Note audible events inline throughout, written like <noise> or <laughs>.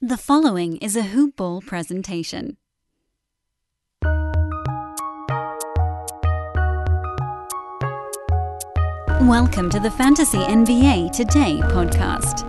The following is a Hoop Ball presentation. Welcome to the Fantasy NBA Today podcast.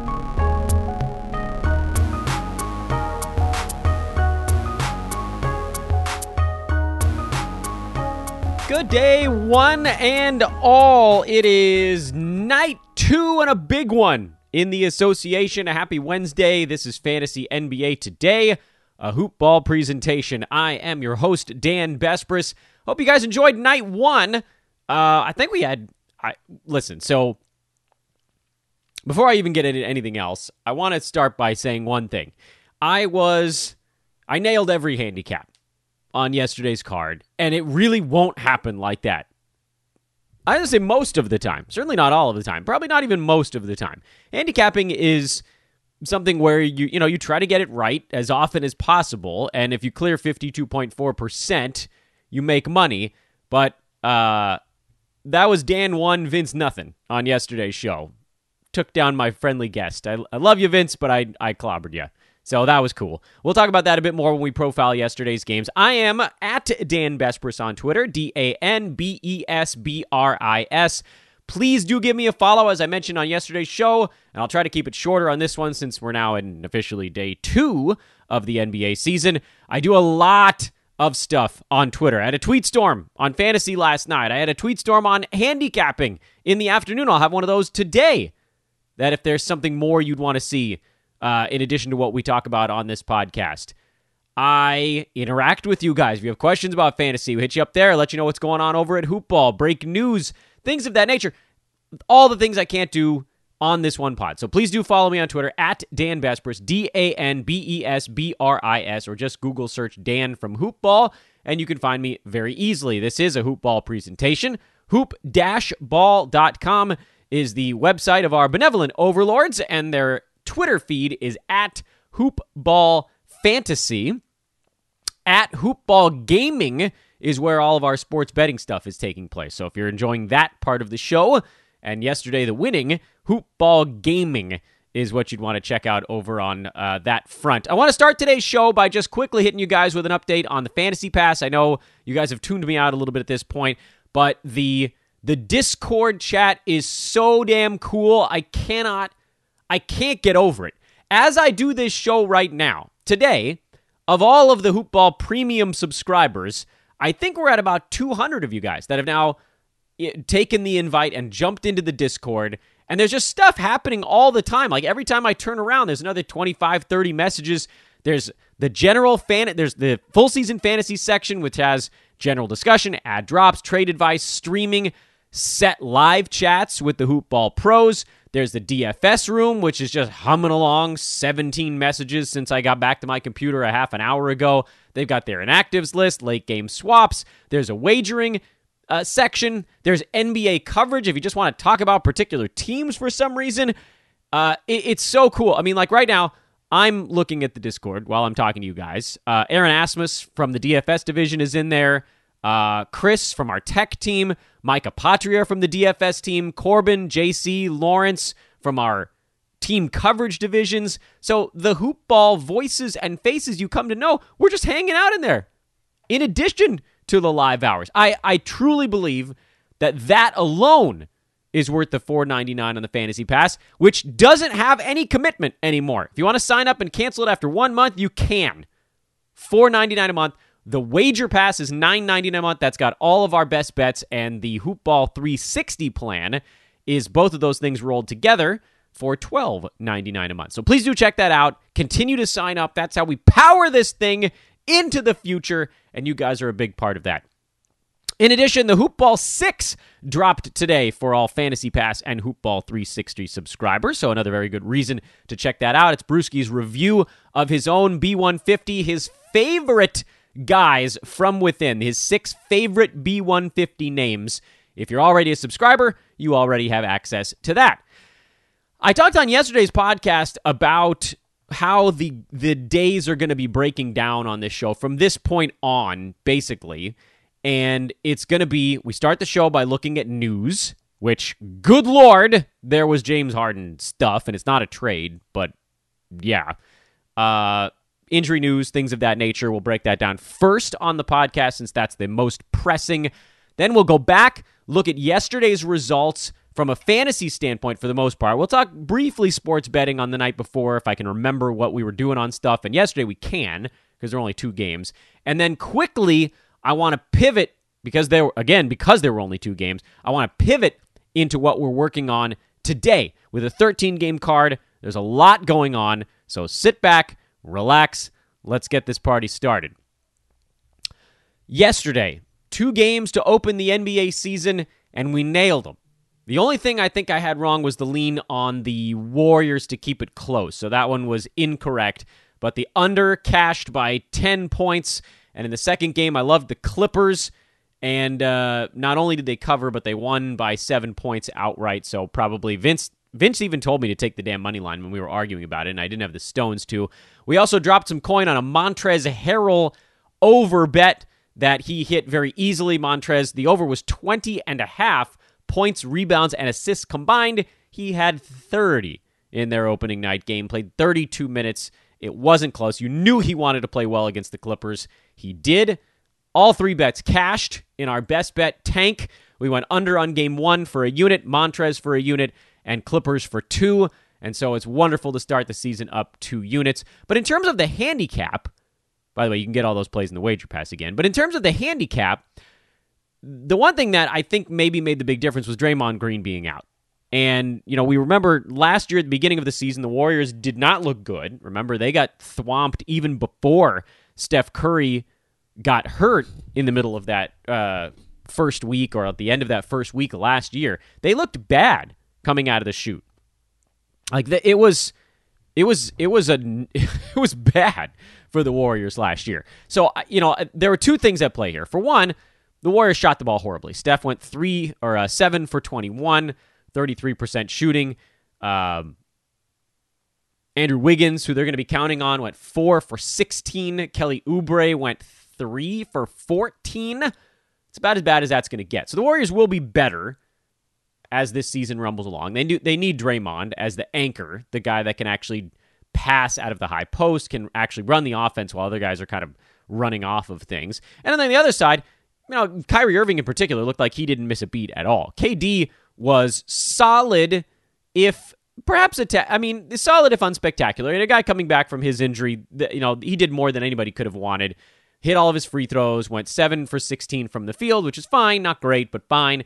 Good day, one and all. It is night two and a big one in the association. A happy Wednesday. This is Fantasy NBA Today, a hoop ball presentation. I am your host, Dan Besbris. Hope you guys enjoyed night one. Uh, I think we had. I listen. So before I even get into anything else, I want to start by saying one thing. I was I nailed every handicap on yesterday's card, and it really won't happen like that. I would say most of the time. Certainly not all of the time. Probably not even most of the time. Handicapping is something where you you know you try to get it right as often as possible, and if you clear fifty two point four percent, you make money. But uh, that was Dan one, Vince nothing on yesterday's show. Took down my friendly guest. I, I love you, Vince, but I I clobbered you. So that was cool. We'll talk about that a bit more when we profile yesterday's games. I am at Dan Besbris on Twitter, D A N B E S B R I S. Please do give me a follow, as I mentioned on yesterday's show, and I'll try to keep it shorter on this one since we're now in officially day two of the NBA season. I do a lot of stuff on Twitter. I had a tweet storm on fantasy last night. I had a tweet storm on handicapping in the afternoon. I'll have one of those today. That if there's something more you'd want to see uh, in addition to what we talk about on this podcast. I interact with you guys. If you have questions about fantasy, we hit you up there, let you know what's going on over at Hoopball, break news, things of that nature. All the things I can't do on this one pod. So please do follow me on Twitter at Dan Besbris, D A N B E S B R I S, or just Google search Dan from Hoopball, and you can find me very easily. This is a Hoopball presentation. Hoop ball.com is the website of our benevolent overlords, and their Twitter feed is at Hoopball Fantasy. At Hoopball Gaming is where all of our sports betting stuff is taking place. So if you're enjoying that part of the show, and yesterday the winning, Hoopball Gaming is what you'd want to check out over on uh, that front. I want to start today's show by just quickly hitting you guys with an update on the Fantasy Pass. I know you guys have tuned me out a little bit at this point, but the the Discord chat is so damn cool. I cannot I can't get over it. As I do this show right now, today, of all of the Hoopball premium subscribers, I think we're at about 200 of you guys that have now eh, taken the invite and jumped into the Discord. And there's just stuff happening all the time. Like every time I turn around, there's another 25, 30 messages. There's the general fan, there's the full season fantasy section, which has general discussion, ad drops, trade advice, streaming, set live chats with the Hoopball pros. There's the DFS room, which is just humming along 17 messages since I got back to my computer a half an hour ago. They've got their inactives list, late game swaps. There's a wagering uh, section. There's NBA coverage if you just want to talk about particular teams for some reason. Uh, it, it's so cool. I mean, like right now, I'm looking at the Discord while I'm talking to you guys. Uh, Aaron Asmus from the DFS division is in there. Uh, Chris from our tech team, Micah Patria from the DFS team, Corbin, JC, Lawrence from our team coverage divisions. So the hoopball voices and faces you come to know, we're just hanging out in there. In addition to the live hours, I, I truly believe that that alone is worth the $4.99 on the fantasy pass, which doesn't have any commitment anymore. If you want to sign up and cancel it after one month, you can. $4.99 a month. The wager pass is $9.99 a month. That's got all of our best bets, and the Hoopball 360 plan is both of those things rolled together for $12.99 a month. So please do check that out. Continue to sign up. That's how we power this thing into the future, and you guys are a big part of that. In addition, the Hoopball 6 dropped today for all Fantasy Pass and Hoopball 360 subscribers. So, another very good reason to check that out. It's Brewski's review of his own B150, his favorite guys from within, his six favorite B150 names. If you're already a subscriber, you already have access to that. I talked on yesterday's podcast about how the the days are going to be breaking down on this show from this point on basically and it's going to be we start the show by looking at news which good lord there was James Harden stuff and it's not a trade but yeah uh, injury news, things of that nature. We'll break that down first on the podcast since that's the most pressing. Then we'll go back, look at yesterday's results from a fantasy standpoint for the most part. We'll talk briefly sports betting on the night before if I can remember what we were doing on stuff. And yesterday we can because there are only two games. And then quickly, I want to pivot because there again because there were only two games. I want to pivot into what we're working on today with a 13 game card. There's a lot going on, so sit back, relax. Let's get this party started. Yesterday, two games to open the NBA season, and we nailed them. The only thing I think I had wrong was the lean on the Warriors to keep it close. So that one was incorrect. But the under cashed by 10 points. And in the second game, I loved the Clippers. And uh, not only did they cover, but they won by seven points outright. So probably Vince Vince even told me to take the damn money line when we were arguing about it, and I didn't have the stones to. We also dropped some coin on a Montrez Harrell over bet that he hit very easily. Montrez, the over was 20 and a half points, rebounds, and assists combined. He had 30 in their opening night game, played 32 minutes. It wasn't close. You knew he wanted to play well against the Clippers. He did. All three bets cashed in our best bet tank. We went under on game one for a unit, Montrez for a unit, and Clippers for two. And so it's wonderful to start the season up two units. But in terms of the handicap, by the way, you can get all those plays in the wager pass again. But in terms of the handicap, the one thing that I think maybe made the big difference was Draymond Green being out. And, you know, we remember last year at the beginning of the season, the Warriors did not look good. Remember, they got thwomped even before Steph Curry got hurt in the middle of that uh, first week or at the end of that first week last year. They looked bad coming out of the shoot. Like the, it was, it was, it was a, <laughs> it was bad for the Warriors last year. So you know there were two things at play here. For one, the Warriors shot the ball horribly. Steph went three or uh, seven for 21, 33% shooting. Um, Andrew Wiggins, who they're going to be counting on, went four for 16. Kelly Oubre went three for 14. It's about as bad as that's going to get. So the Warriors will be better as this season rumbles along. They do, they need Draymond as the anchor, the guy that can actually pass out of the high post, can actually run the offense while other guys are kind of running off of things. And then on the other side, you know, Kyrie Irving in particular looked like he didn't miss a beat at all. KD was solid, if perhaps a ta- I mean, solid if unspectacular. And a guy coming back from his injury, you know, he did more than anybody could have wanted. Hit all of his free throws, went seven for 16 from the field, which is fine, not great, but fine.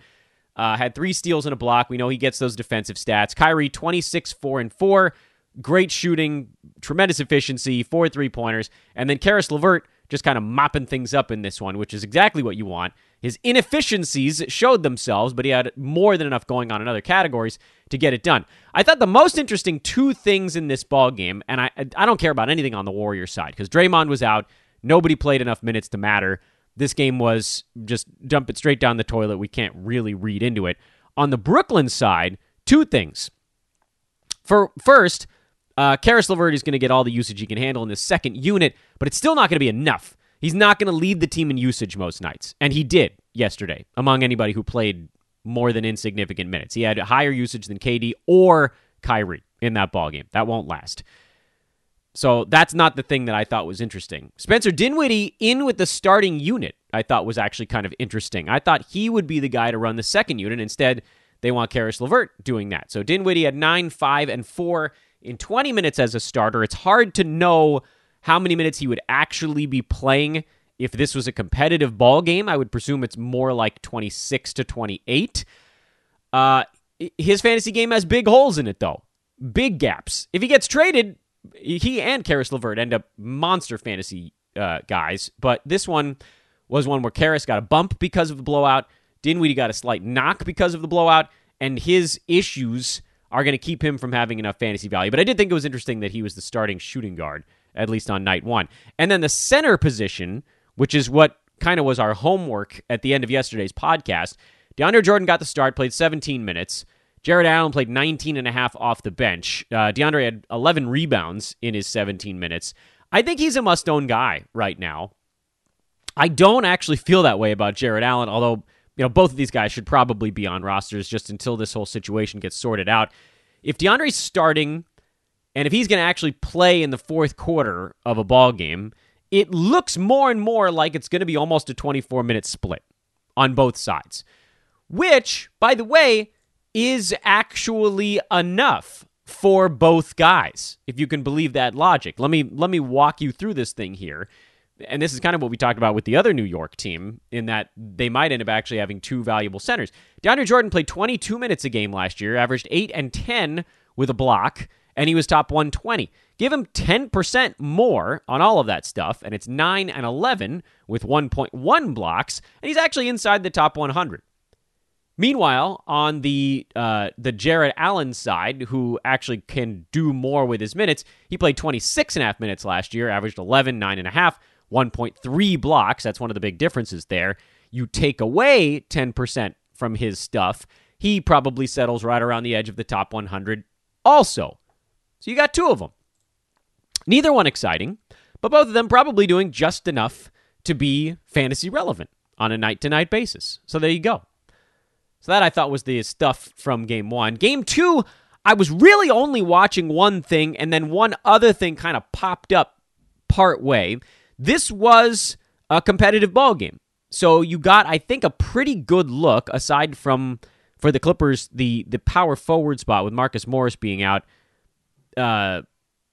Uh, had three steals and a block. We know he gets those defensive stats. Kyrie, 26, 4 and 4. Great shooting, tremendous efficiency, four three pointers. And then Caris LeVert, just kind of mopping things up in this one, which is exactly what you want. His inefficiencies showed themselves, but he had more than enough going on in other categories to get it done. I thought the most interesting two things in this ball game, and I I don't care about anything on the Warrior side because Draymond was out, nobody played enough minutes to matter. This game was just dump it straight down the toilet. We can't really read into it. On the Brooklyn side, two things. For first, uh, Caris LeVert is going to get all the usage he can handle in the second unit, but it's still not going to be enough. He's not going to lead the team in usage most nights, and he did yesterday among anybody who played more than insignificant minutes. He had higher usage than KD or Kyrie in that ball game. That won't last. So that's not the thing that I thought was interesting. Spencer Dinwiddie in with the starting unit, I thought was actually kind of interesting. I thought he would be the guy to run the second unit. Instead, they want Caris LeVert doing that. So Dinwiddie had nine, five, and four in 20 minutes as a starter. It's hard to know how many minutes he would actually be playing if this was a competitive ball game. I would presume it's more like 26 to 28. Uh, his fantasy game has big holes in it, though. Big gaps. If he gets traded, he and Caris LeVert end up monster fantasy uh, guys. But this one was one where Caris got a bump because of the blowout. Dinwiddie got a slight knock because of the blowout, and his issues are going to keep him from having enough fantasy value. But I did think it was interesting that he was the starting shooting guard, at least on night one. And then the center position, which is what kind of was our homework at the end of yesterday's podcast. DeAndre Jordan got the start, played 17 minutes. Jarrett Allen played 19 and a half off the bench. Uh, DeAndre had 11 rebounds in his 17 minutes. I think he's a must own guy right now. I don't actually feel that way about Jarrett Allen, although you know, both of these guys should probably be on rosters just until this whole situation gets sorted out. If DeAndre's starting And if he's going to actually play in the fourth quarter of a ball game, it looks more and more like it's going to be almost a 24 minute split on both sides, which, by the way, is actually enough for both guys if you can believe that logic. Let me let me walk you through this thing here. And this is kind of what we talked about with the other New York team in that they might end up actually having two valuable centers. DeAndre Jordan played 22 minutes a game last year, averaged 8 and 10 with a block, and he was top 120. Give him 10% more on all of that stuff, and it's 9 and 11 with 1.1 blocks, and he's actually inside the top 100. Meanwhile, on the uh, the Jarrett Allen side, who actually can do more with his minutes, he played 26 and a half minutes last year, averaged 11, 9.5, 1.3 blocks. That's one of the big differences there. You take away 10% from his stuff, he probably settles right around the edge of the top 100 also. So you got two of them. Neither one exciting, but both of them probably doing just enough to be fantasy relevant on a night to night basis. So there you go. So that I thought was the stuff from game one. Game two, I was really only watching one thing, and then one other thing kind of popped up part way. This was a competitive ball game. So you got, I think, a pretty good look, aside from for the Clippers, the the power forward spot with Marcus Morris being out. Uh,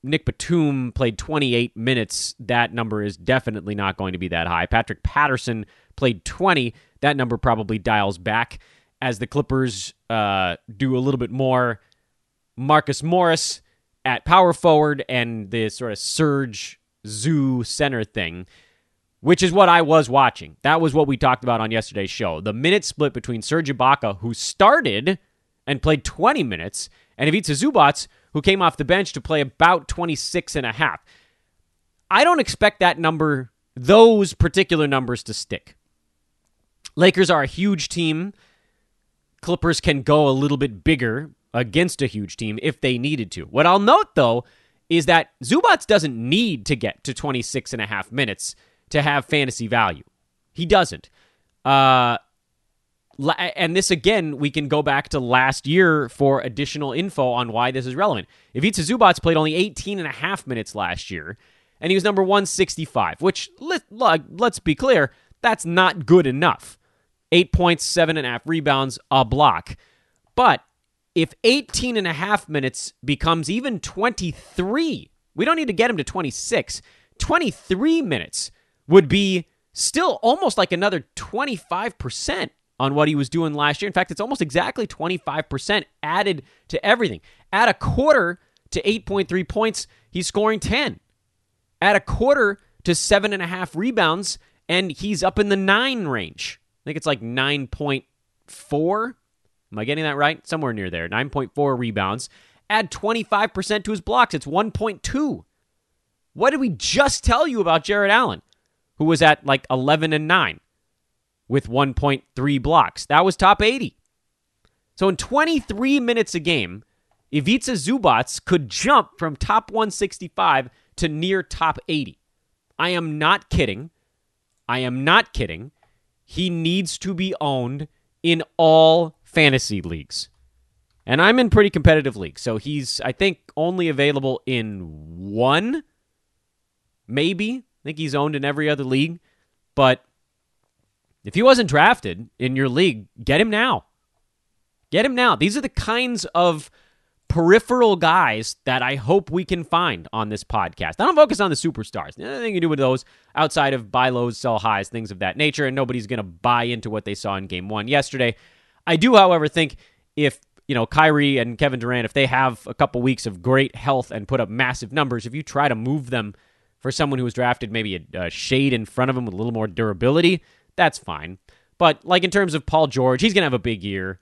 Nick Batum played 28 minutes. That number is definitely not going to be that high. Patrick Patterson played 20. That number probably dials back as the Clippers uh, do a little bit more. Marcus Morris at power forward and the sort of surge zoo center thing, which is what I was watching. That was what we talked about on yesterday's show. The minute split between Serge Ibaka, who started and played 20 minutes, and Ivica Zubac, who came off the bench to play about 26 and a half. I don't expect that number, those particular numbers to stick. Lakers are a huge team. Clippers can go a little bit bigger against a huge team if they needed to. What I'll note, though, is that Zubac doesn't need to get to 26 and a half minutes to have fantasy value. He doesn't. Uh, and this again, we can go back to last year for additional info on why this is relevant. Ivica Zubac played only 18 and a half minutes last year, and he was number 165, which, let, let's be clear, that's not good enough. Eight points, seven and a half rebounds, a block. But if 18 and a half minutes becomes even 23, we don't need to get him to 26. 23 minutes would be still almost like another 25% on what he was doing last year. In fact, it's almost exactly 25% added to everything. At a quarter to 8.3 points, he's scoring 10. At a quarter to seven and a half rebounds, and he's up in the nine range. I think it's like 9.4. Am I getting that right? Somewhere near there. 9.4 rebounds. Add 25% to his blocks. It's 1.2. What did we just tell you about Jarrett Allen, who was at like 11 and 9 with 1.3 blocks? That was top 80. So in 23 minutes a game, Ivica Zubac could jump from top 165 to near top 80. I am not kidding. I am not kidding he needs to be owned in all fantasy leagues. And I'm in pretty competitive leagues. So he's, I think, only available in one, maybe. I think he's owned in every other league. But if he wasn't drafted in your league, get him now. Get him now. These are the kinds of peripheral guys that I hope we can find on this podcast. I don't focus on the superstars. Nothing you do with those outside of buy lows, sell highs, things of that nature, and nobody's going to buy into what they saw in game one yesterday. I do, however, think if you know Kyrie and Kevin Durant, if they have a couple weeks of great health and put up massive numbers, if you try to move them for someone who was drafted maybe a, a shade in front of him with a little more durability, that's fine. But like in terms of Paul George, he's going to have a big year.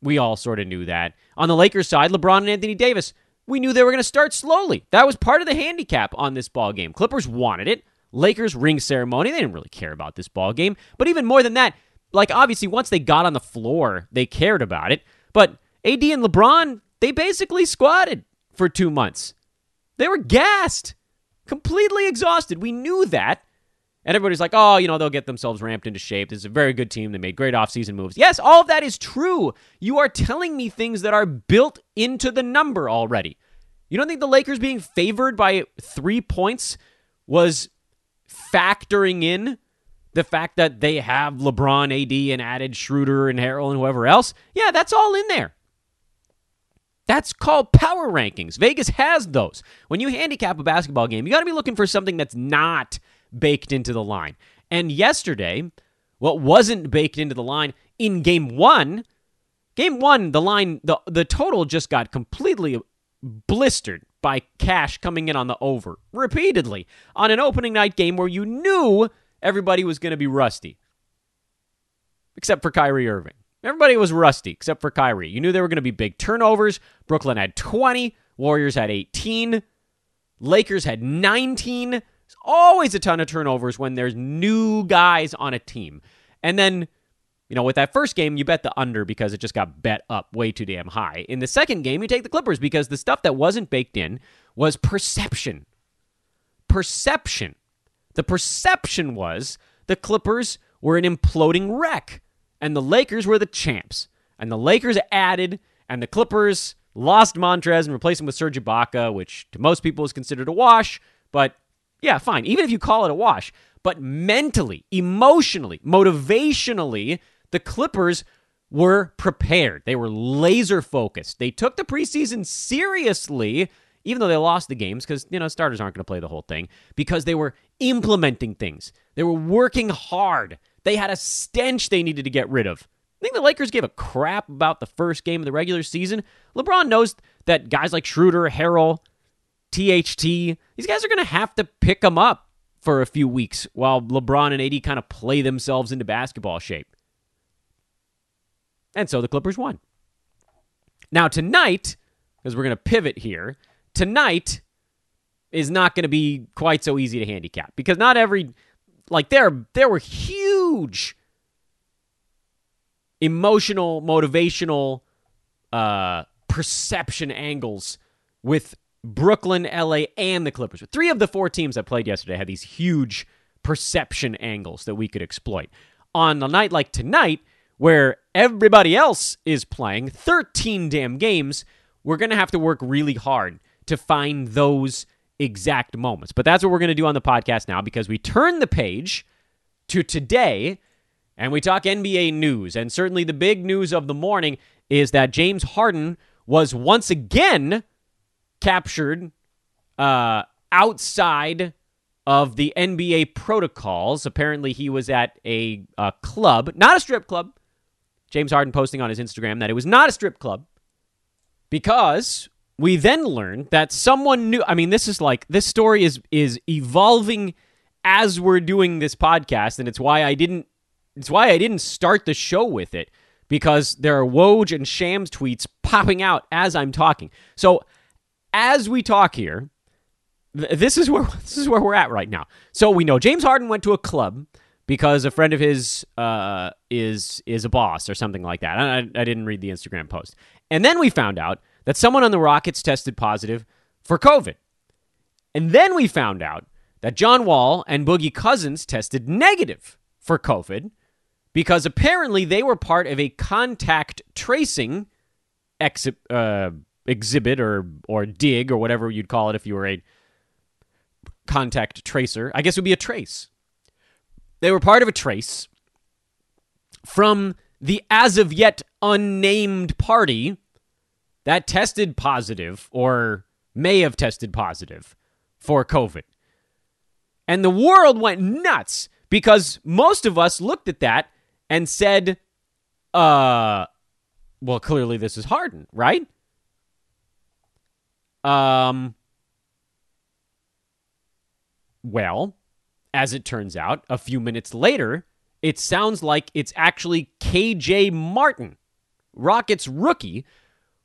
We all sort of knew that. On the Lakers side, LeBron and Anthony Davis, we knew they were going to start slowly. That was part of the handicap on this ball game. Clippers wanted it. Lakers ring ceremony. They didn't really care about this ball game. But even more than that, like obviously once they got on the floor, they cared about it. But AD and LeBron, they basically squatted for 2 months. They were gassed, completely exhausted. We knew that. And everybody's like, oh, you know, they'll get themselves ramped into shape. This is a very good team. They made great offseason moves. Yes, all of that is true. You are telling me things that are built into the number already. You don't think the Lakers being favored by three points was factoring in the fact that they have LeBron, AD, and added Schroeder and Harrell and whoever else? Yeah, that's all in there. That's called power rankings. Vegas has those. When you handicap a basketball game, you got to be looking for something that's not baked into the line. And yesterday, what wasn't baked into the line in game one, game one, the line, the, the total just got completely blistered by cash coming in on the over repeatedly on an opening night game where you knew everybody was going to be rusty, except for Kyrie Irving. Everybody was rusty except for Kyrie. You knew there were going to be big turnovers. Brooklyn had 20, Warriors had 18, Lakers had 19. There's always a ton of turnovers when there's new guys on a team. And then, you know, with that first game, you bet the under because it just got bet up way too damn high. In the second game, you take the Clippers because the stuff that wasn't baked in was perception. Perception. The perception was the Clippers were an imploding wreck and the Lakers were the champs. And the Lakers added, and the Clippers lost Montrez and replaced him with Serge Ibaka, which to most people is considered a wash. But yeah, fine. Even if you call it a wash, but mentally, emotionally, motivationally, the Clippers were prepared. They were laser focused. They took the preseason seriously, even though they lost the games, because, you know, starters aren't going to play the whole thing, because they were implementing things. They were working hard. They had a stench they needed to get rid of. I think the Lakers gave a crap about the first game of the regular season. LeBron knows that guys like Schroeder, Harrell, THT, these guys are going to have to pick them up for a few weeks while LeBron and AD kind of play themselves into basketball shape. And so the Clippers won. Now, tonight, because we're going to pivot here, tonight is not going to be quite so easy to handicap because not every like there there were huge emotional motivational uh perception angles with Brooklyn, LA, and the Clippers. Three of the four teams that played yesterday had these huge perception angles that we could exploit. On a night like tonight, where everybody else is playing 13 damn games, we're going to have to work really hard to find those exact moments. But that's what we're going to do on the podcast now because we turn the page to today and we talk NBA news. And certainly the big news of the morning is that James Harden was once again captured uh, outside of the NBA protocols. Apparently, he was at a, a club, not a strip club. James Harden posting on his Instagram that it was not a strip club because we then learned that someone knew. I mean, this is like this story is is evolving as we're doing this podcast, and it's why I didn't. It's why I didn't start the show with it because there are Woj and Shams tweets popping out as I'm talking. So as we talk here, th- this is where <laughs> this is where we're at right now. So we know James Harden went to a club because a friend of his uh, is is a boss or something like that. I, I didn't read the Instagram post, and then we found out that someone on the Rockets tested positive for COVID. And then we found out that John Wall and Boogie Cousins tested negative for COVID because apparently they were part of a contact tracing exi- uh, exhibit or or dig or whatever you'd call it if you were a contact tracer. I guess it would be a trace. They were part of a trace from the as of yet unnamed party that tested positive or may have tested positive for COVID. And the world went nuts because most of us looked at that and said, uh, well, clearly this is Harden, right? Um, well, as it turns out, a few minutes later, it sounds like it's actually KJ Martin, Rockets rookie,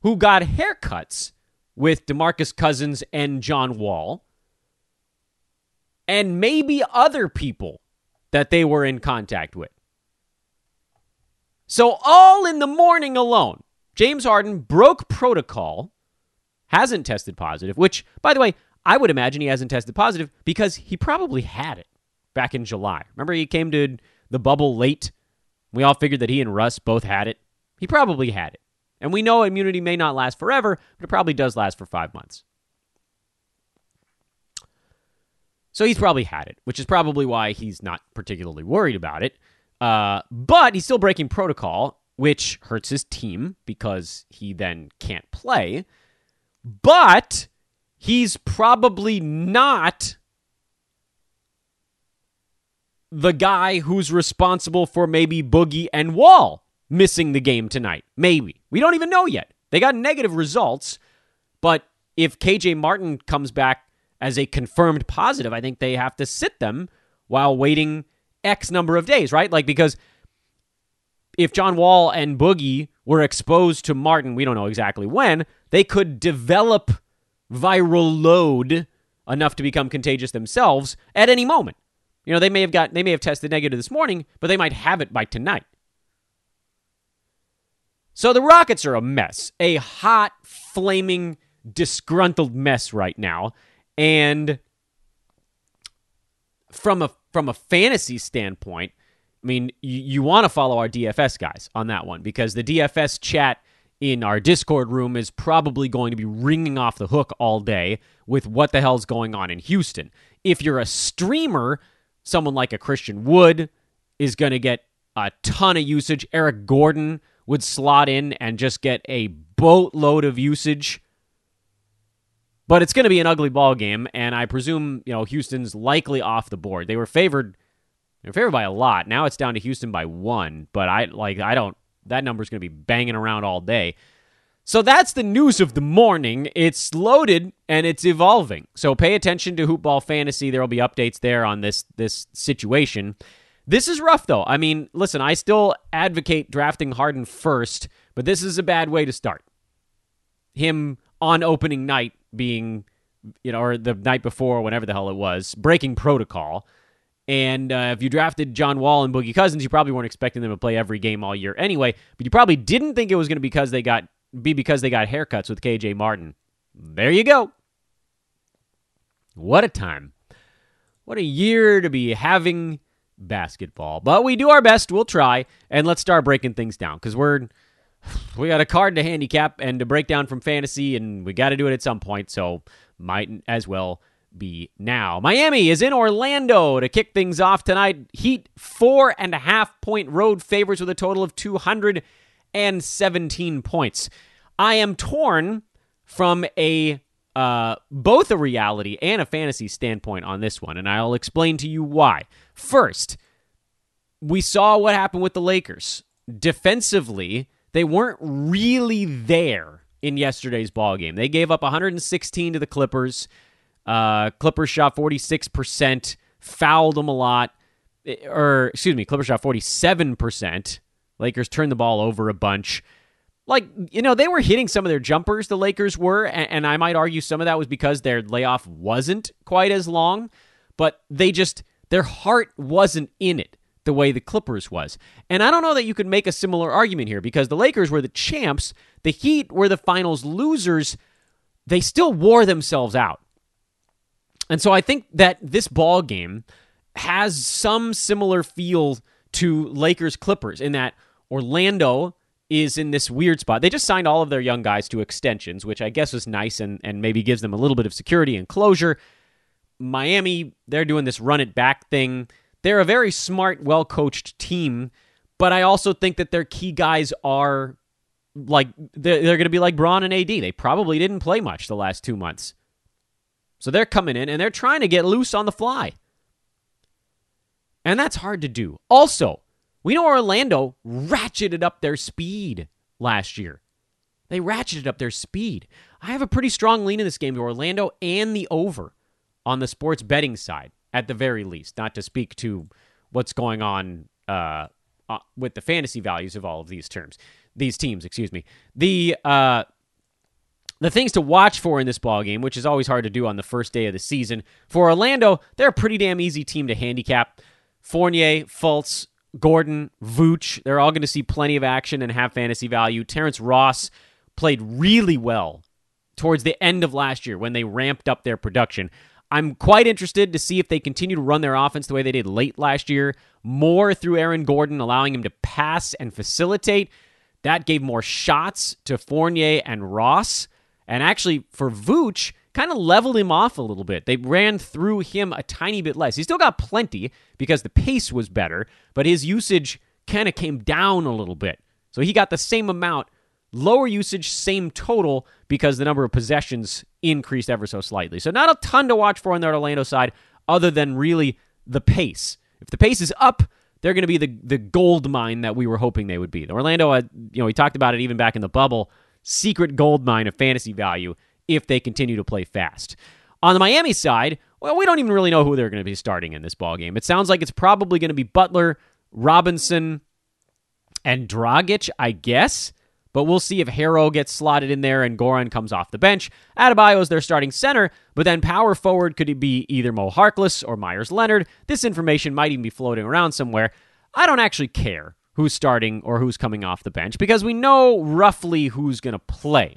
who got haircuts with DeMarcus Cousins and John Wall, and maybe other people that they were in contact with. So, all in the morning alone, James Harden broke protocol, hasn't tested positive, which, by the way, I would imagine he hasn't tested positive because he probably had it back in July. Remember, he came to the bubble late? We all figured that he and Russ both had it. He probably had it. And we know immunity may not last forever, but it probably does last for five months. So he's probably had it, which is probably why he's not particularly worried about it. Uh, but he's still breaking protocol, which hurts his team because he then can't play. But he's probably not the guy who's responsible for maybe Boogie and Wall missing the game tonight. Maybe. We don't even know yet. They got negative results, but if KJ Martin comes back as a confirmed positive, I think they have to sit them while waiting X number of days, right? Like, because if John Wall and Boogie were exposed to Martin, we don't know exactly when, they could develop viral load enough to become contagious themselves at any moment. You know, they may have got they may have tested negative this morning, but they might have it by tonight. So the Rockets are a mess, a hot, flaming, disgruntled mess right now. And from a from a fantasy standpoint, I mean, you, you want to follow our DFS guys on that one because the DFS chat in our Discord room is probably going to be ringing off the hook all day with what the hell's going on in Houston. If you're a streamer, someone like a Christian Wood is going to get a ton of usage. Eric Gordon would slot in and just get a boatload of usage. But it's going to be an ugly ball game, and I presume you know Houston's likely off the board. They were favored, they were favored by a lot. Now it's down to Houston by one, but I like I don't. That number is going to be banging around all day. So that's the news of the morning. It's loaded and it's evolving. So pay attention to Hoopball Fantasy. There will be updates there on this this situation. This is rough though. I mean, listen, I still advocate drafting Harden first, but this is a bad way to start. Him on opening night being, you know, or the night before, whenever the hell it was, breaking protocol. And uh, if you drafted John Wall and Boogie Cousins, you probably weren't expecting them to play every game all year anyway. But you probably didn't think it was going to be because they got be because they got haircuts with KJ Martin. There you go. What a time. What a year to be having basketball. But we do our best. We'll try. And let's start breaking things down because we're <sighs> we got a card to handicap and to break down from fantasy, and we got to do it at some point. So might as well be now. Miami is in Orlando to kick things off tonight. Heat four and a half point road favorites with a total of 217 points. I am torn from a uh, both a reality and a fantasy standpoint on this one, and I'll explain to you why. First, we saw what happened with the Lakers. Defensively, they weren't really there in yesterday's ball game. They gave up 116 to the Clippers. Uh, Clippers shot 46%, fouled them a lot. Eh, or, excuse me, Clippers shot 47%. Lakers turned the ball over a bunch like you know they were hitting some of their jumpers the lakers were and, and, i might argue some of that was because their layoff wasn't quite as long but they just their heart wasn't in it the way the clippers was and i don't know that you could make a similar argument here because the lakers were the champs the heat were the finals losers they still wore themselves out and so i think that this ball game has some similar feel to lakers clippers in that orlando is in this weird spot. They just signed all of their young guys to extensions, which I guess was nice and, and maybe gives them a little bit of security and closure. Miami, they're doing this run it back thing. They're a very smart, well coached team, but I also think that their key guys are like, they're, they're going to be like Bron and AD. They probably didn't play much the last two months. So they're coming in and they're trying to get loose on the fly. And that's hard to do. Also, we know Orlando ratcheted up their speed last year. They ratcheted up their speed. I have a pretty strong lean in this game to Orlando and the over on the sports betting side, at the very least, not to speak to what's going on uh, uh, with the fantasy values of all of these terms, these teams, excuse me. The uh, the things to watch for in this ball game, which is always hard to do on the first day of the season, for Orlando, they're a pretty damn easy team to handicap. Fournier, Fultz, Gordon, Vooch, they're all going to see plenty of action and have fantasy value. Terrence Ross played really well towards the end of last year when they ramped up their production. I'm quite interested to see if they continue to run their offense the way they did late last year, more through Aaron Gordon, allowing him to pass and facilitate. That gave more shots to Fournier and Ross. And actually, for Vooch, kind of leveled him off a little bit. They ran through him a tiny bit less. He still got plenty because the pace was better, but his usage kind of came down a little bit. So he got the same amount, lower usage, same total because the number of possessions increased ever so slightly. So not a ton to watch for on the Orlando side other than really the pace. If the pace is up, they're going to be the the gold mine that we were hoping they would be. Orlando, you know, we talked about it even back in the bubble, secret gold mine of fantasy value if they continue to play fast. On the Miami side, well, we don't even really know who they're going to be starting in this ball game. It sounds like it's probably going to be Butler, Robinson, and Dragic, I guess. But we'll see if Herro gets slotted in there and Goran comes off the bench. Adebayo is their starting center, but then power forward could be either Mo Harkless or Meyers Leonard. This information might even be floating around somewhere. I don't actually care who's starting or who's coming off the bench because we know roughly who's going to play.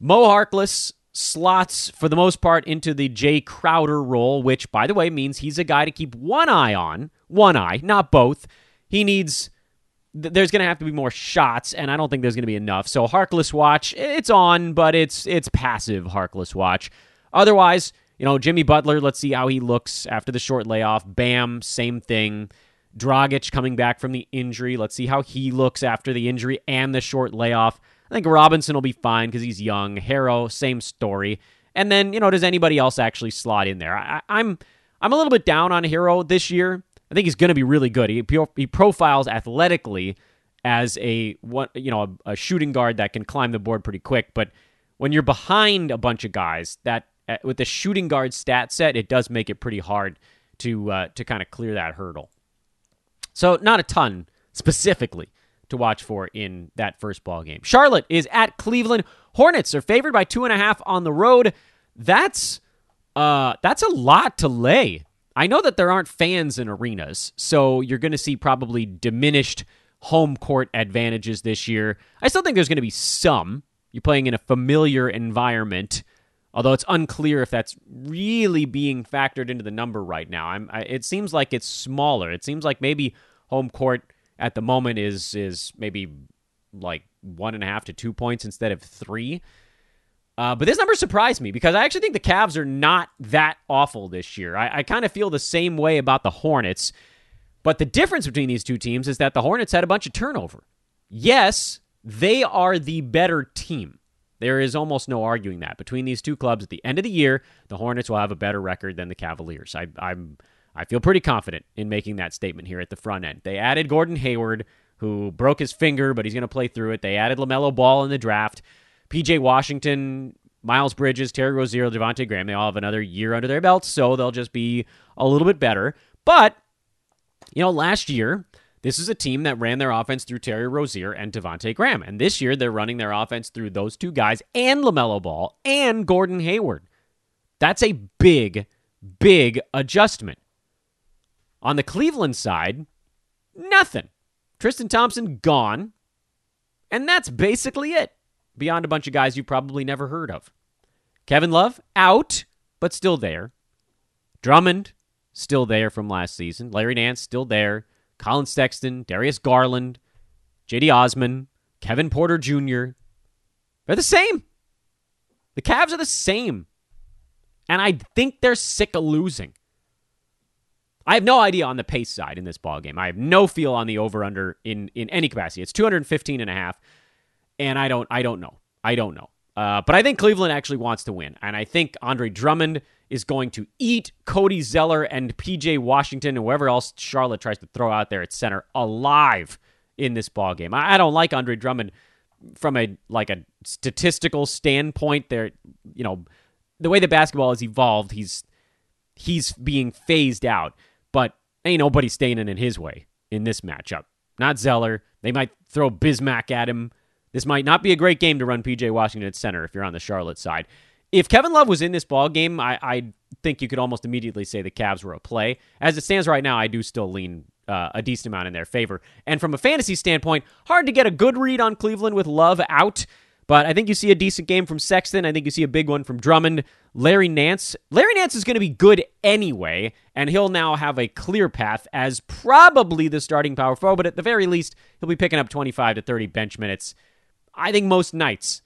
Mo Harkless slots for the most part into the Jae Crowder role, which, by the way, means he's a guy to keep one eye on. One eye, not both. He needs. There's going to have to be more shots, and I don't think there's going to be enough. So Harkless watch, it's on, but it's it's passive Harkless watch. Otherwise, you know, Jimmy Butler. Let's see how he looks after the short layoff. Bam, same thing. Dragic coming back from the injury. Let's see how he looks after the injury and the short layoff. I think Robinson will be fine because he's young. Herro, same story. And then, you know, does anybody else actually slot in there? I, I'm I'm a little bit down on Herro this year. I think he's going to be really good. He, he profiles athletically as a what you know a, a, shooting guard that can climb the board pretty quick. But when you're behind a bunch of guys, that uh, with the shooting guard stat set, it does make it pretty hard to uh, to kind of clear that hurdle. So not a ton specifically to watch for in that first ball game. Charlotte is at Cleveland. Hornets are favored by two and a half on the road. That's uh that's a lot to lay. I know that there aren't fans in arenas, so you're going to see probably diminished home court advantages this year. I still think there's going to be some. You're playing in a familiar environment, although it's unclear if that's really being factored into the number right now. I'm, I, it seems like it's smaller. It seems like maybe home court at the moment is is maybe like one and a half to two points instead of three. Uh, but this number surprised me because I actually think the Cavs are not that awful this year. I, I kind of feel the same way about the Hornets. But the difference between these two teams is that the Hornets had a bunch of turnover. Yes, they are the better team. There is almost no arguing that. Between these two clubs at the end of the year, the Hornets will have a better record than the Cavaliers. I, I'm I feel pretty confident in making that statement here at the front end. They added Gordon Hayward, who broke his finger, but he's going to play through it. They added LaMelo Ball in the draft. PJ Washington, Miles Bridges, Terry Rozier, Devonte Graham, they all have another year under their belts, so they'll just be a little bit better. But, you know, last year, this is a team that ran their offense through Terry Rozier and Devonte Graham. And this year, they're running their offense through those two guys and LaMelo Ball and Gordon Hayward. That's a big, big adjustment. On the Cleveland side, nothing. Tristan Thompson gone. And that's basically it, beyond a bunch of guys you probably never heard of. Kevin Love, out, but still there. Drummond, still there from last season. Larry Nance, still there. Collin Sexton, Darius Garland, Cedi Osman, Kevin Porter Jr. They're the same. The Cavs are the same. And I think they're sick of losing. I have no idea on the pace side in this ball game. I have no feel on the over under in in any capacity. It's 215 and a half and I don't I don't know. I don't know. Uh, but I think Cleveland actually wants to win, and I think Andre Drummond is going to eat Cody Zeller and PJ Washington and whoever else Charlotte tries to throw out there at center alive in this ball game. I, I don't like Andre Drummond from a like a statistical standpoint. There, you know, the way the basketball has evolved, he's he's being phased out but ain't nobody standing in his way in this matchup. Not Zeller. They might throw Bismack at him. This might not be a great game to run PJ Washington at center if you're on the Charlotte side. If Kevin Love was in this ball game, I, I think you could almost immediately say the Cavs were a play. As it stands right now, I do still lean uh, a decent amount in their favor. And from a fantasy standpoint, hard to get a good read on Cleveland with Love out. But I think you see a decent game from Sexton. I think you see a big one from Drummond. Larry Nance. Larry Nance is going to be good anyway, and he'll now have a clear path as probably the starting power forward, but at the very least, he'll be picking up 25 to 30 bench minutes, I think, most nights.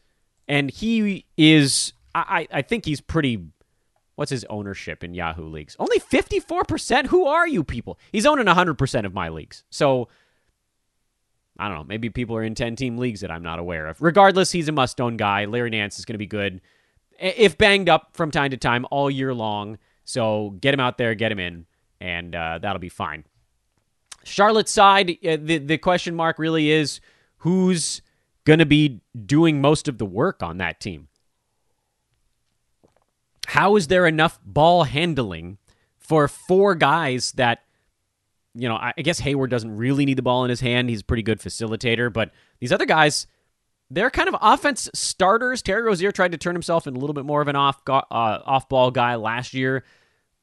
And he is I, I think he's pretty. What's his ownership in Yahoo leagues? Only 54%? Who are you people? He's owning 100% of my leagues. So, I don't know. Maybe people are in 10 team leagues that I'm not aware of. Regardless, he's a must own guy. Larry Nance is going to be good, if banged up from time to time all year long. So, get him out there, get him in, and uh, that'll be fine. Charlotte's side, uh, the, the question mark really is who's going to be doing most of the work on that team? How is there enough ball handling for four guys that, you know, I guess Hayward doesn't really need the ball in his hand. He's a pretty good facilitator, but these other guys, they're kind of offense starters. Terry Rozier tried to turn himself into a little bit more of an off uh, off ball guy last year,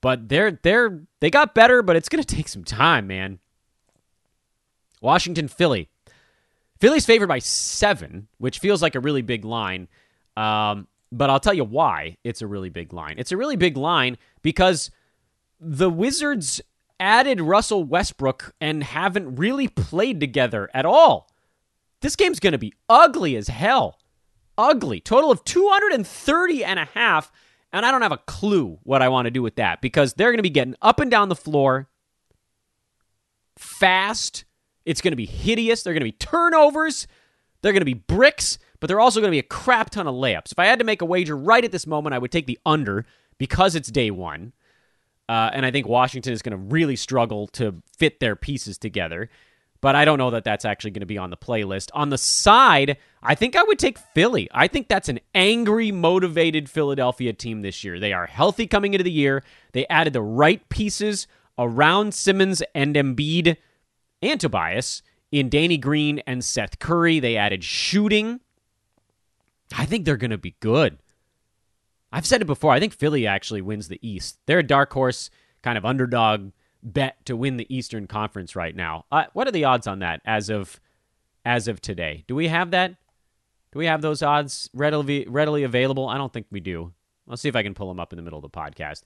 but they're they're they got better, but it's going <laughs> to take some time, man. Washington, Philly. Philly's favored by seven, which feels like a really big line. Um, but I'll tell you why it's a really big line. It's a really big line because the Wizards added Russell Westbrook and haven't really played together at all. This game's going to be ugly as hell. Ugly. Total of 230 and a half. And I don't have a clue what I want to do with that because they're going to be getting up and down the floor fast it's going to be hideous. They're going to be turnovers. They're going to be bricks, but they're also going to be a crap ton of layups. If I had to make a wager right at this moment, I would take the under because it's day one. Uh, and I think Washington is going to really struggle to fit their pieces together. But I don't know that that's actually going to be on the playlist. On the side, I think I would take Philly. I think that's an angry, motivated Philadelphia team this year. They are healthy coming into the year. They added the right pieces around Simmons and Embiid and Tobias in Danny Green and Seth Curry. They added shooting. I think they're going to be good. I've said it before. I think Philly actually wins the East. They're a dark horse, kind of underdog bet to win the Eastern Conference right now. Uh, what are the odds on that as of as of today? Do we have that? Do we have those odds readily readily available? I don't think we do. Let's see if I can pull them up in the middle of the podcast.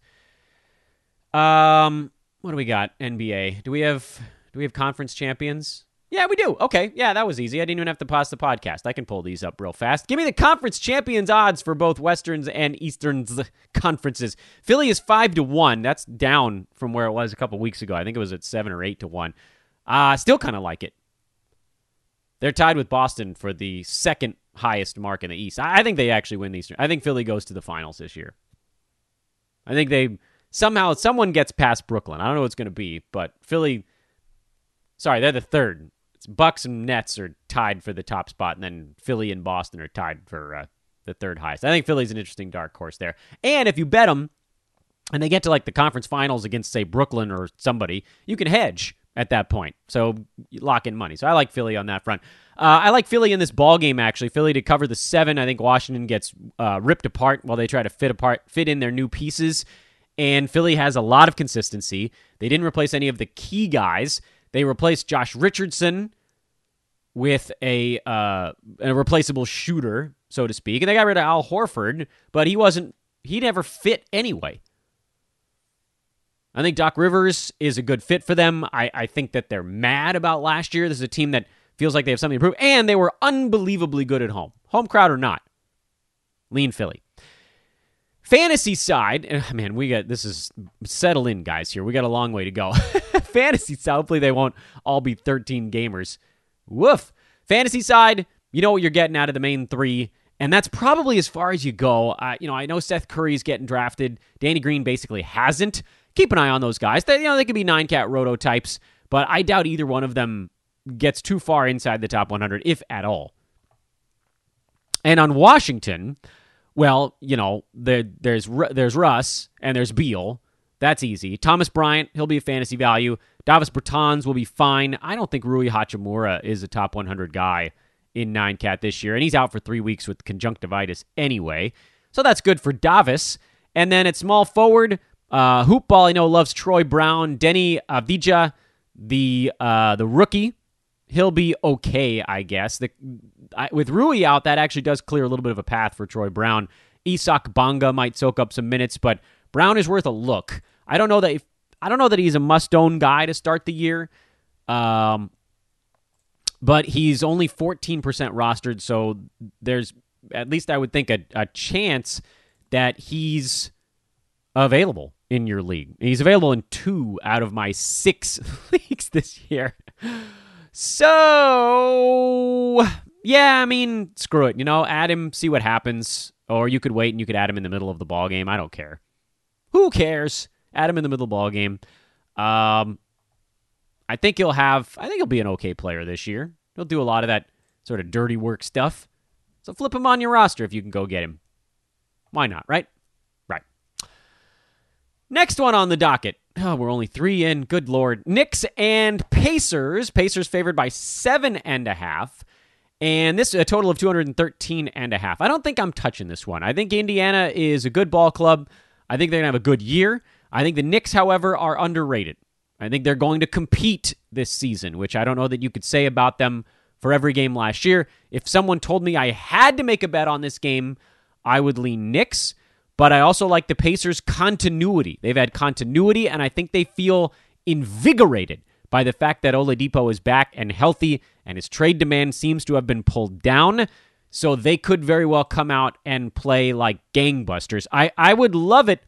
Um, what do we got? NBA. Do we have do we have conference champions? Yeah, we do. Okay. Yeah, that was easy. I didn't even have to pause the podcast. I can pull these up real fast. Give me the conference champions odds for both Westerns and Easterns conferences. Philly is 5 to 1. That's down from where it was a couple weeks ago. I think it was at 7 or 8 to 1. Uh, still kind of like it. They're tied with Boston for the second highest mark in the East. I think they actually win the Eastern. I think Philly goes to the finals this year. I think they somehow someone gets past Brooklyn. I don't know what it's going to be, but Philly Sorry, they're the third. It's Bucks and Nets are tied for the top spot, and then Philly and Boston are tied for uh, the third highest. I think Philly's an interesting dark horse there. And if you bet them, and they get to like the conference finals against, say, Brooklyn or somebody, you can hedge at that point. So lock in money. So I like Philly on that front. Uh, I like Philly in this ball game actually. Philly to cover the seven. I think Washington gets uh, ripped apart while they try to fit apart, fit in their new pieces. And Philly has a lot of consistency. They didn't replace any of the key guys. They replaced Josh Richardson with a uh, a replaceable shooter, so to speak, and they got rid of Al Horford, but he wasn't. He never fit anyway. I think Doc Rivers is a good fit for them. I, I think that they're mad about last year. This is a team that feels like they have something to prove, and they were unbelievably good at home, home crowd or not. Lean Philly. Fantasy side, eh, man, we got this is settle in, guys. Here we got a long way to go. <laughs> Fantasy side, hopefully they won't all be 13 gamers. Woof. Fantasy side, you know what you're getting out of the main three, and that's probably as far as you go. Uh, you know, I know Seth Curry's getting drafted. Danny Green basically hasn't. Keep an eye on those guys. They, you know, they could be nine cat roto types, but I doubt either one of them gets too far inside the top 100, if at all. And on Washington, well, you know, there, there's there's Russ and there's Beal. That's easy. Thomas Bryant, he'll be a fantasy value. Davis Bertans will be fine. I don't think Rui Hachimura is a top 100 guy in nine cat this year, and he's out for three weeks with conjunctivitis anyway. So that's good for Davis. And then at small forward, uh, hoopball, I know loves Troy Brown, Deni Avdija, the uh, the rookie. He'll be okay, I guess. The I, with Rui out, that actually does clear a little bit of a path for Troy Brown. Isaac Bonga might soak up some minutes, but Brown is worth a look. I don't know that if, I don't know that he's a must-own guy to start the year. Um, but he's only 14% rostered, so there's at least I would think a, a chance that he's available in your league. He's available in two out of my six <laughs> leagues this year. So, yeah, I mean, screw it. You know, add him, see what happens. Or you could wait and you could add him in the middle of the ball game. I don't care. Who cares? Add him in the middle of the ball game. Um, I think he'll have. I think he'll be an okay player this year. He'll do a lot of that sort of dirty work stuff. So flip him on your roster if you can go get him. Why not? Right? Right. Next one on the docket. Oh, we're only three in. Good lord. Knicks and Pacers. Pacers favored by seven and a half. And this is a total of 213 and a half. I don't think I'm touching this one. I think Indiana is a good ball club. I think they're going to have a good year. I think the Knicks, however, are underrated. I think they're going to compete this season, which I don't know that you could say about them for every game last year. If someone told me I had to make a bet on this game, I would lean Knicks. But I also like the Pacers' continuity. They've had continuity, and I think they feel invigorated by the fact that Oladipo is back and healthy, and his trade demand seems to have been pulled down. So they could very well come out and play like gangbusters. I, I would love it.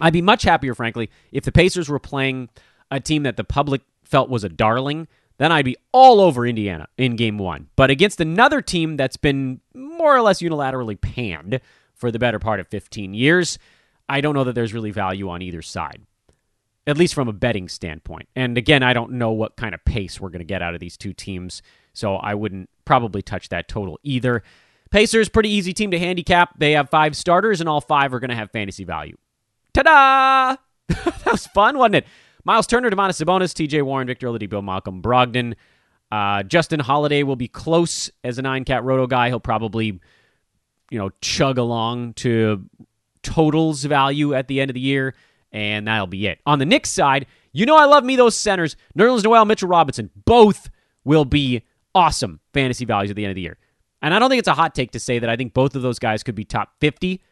I'd be much happier, frankly, if the Pacers were playing a team that the public felt was a darling. Then I'd be all over Indiana in game one. But against another team that's been more or less unilaterally panned, for the better part of 15 years. I don't know that there's really value on either side, at least from a betting standpoint. And again, I don't know what kind of pace we're going to get out of these two teams, so I wouldn't probably touch that total either. Pacers, pretty easy team to handicap. They have five starters, and all five are going to have fantasy value. Ta da! <laughs> that was fun, wasn't it? Miles Turner, Domantas Sabonis, TJ Warren, Victor Oladipo, Malcolm Brogdon. Uh, Justin Holiday will be close as a nine cat roto guy. He'll probably you know, chug along to totals value at the end of the year, and that'll be it. On the Knicks side, you know I love me those centers. Nerlens Noel, Mitchell Robinson, both will be awesome fantasy values at the end of the year. And I don't think it's a hot take to say that I think both of those guys could be top 50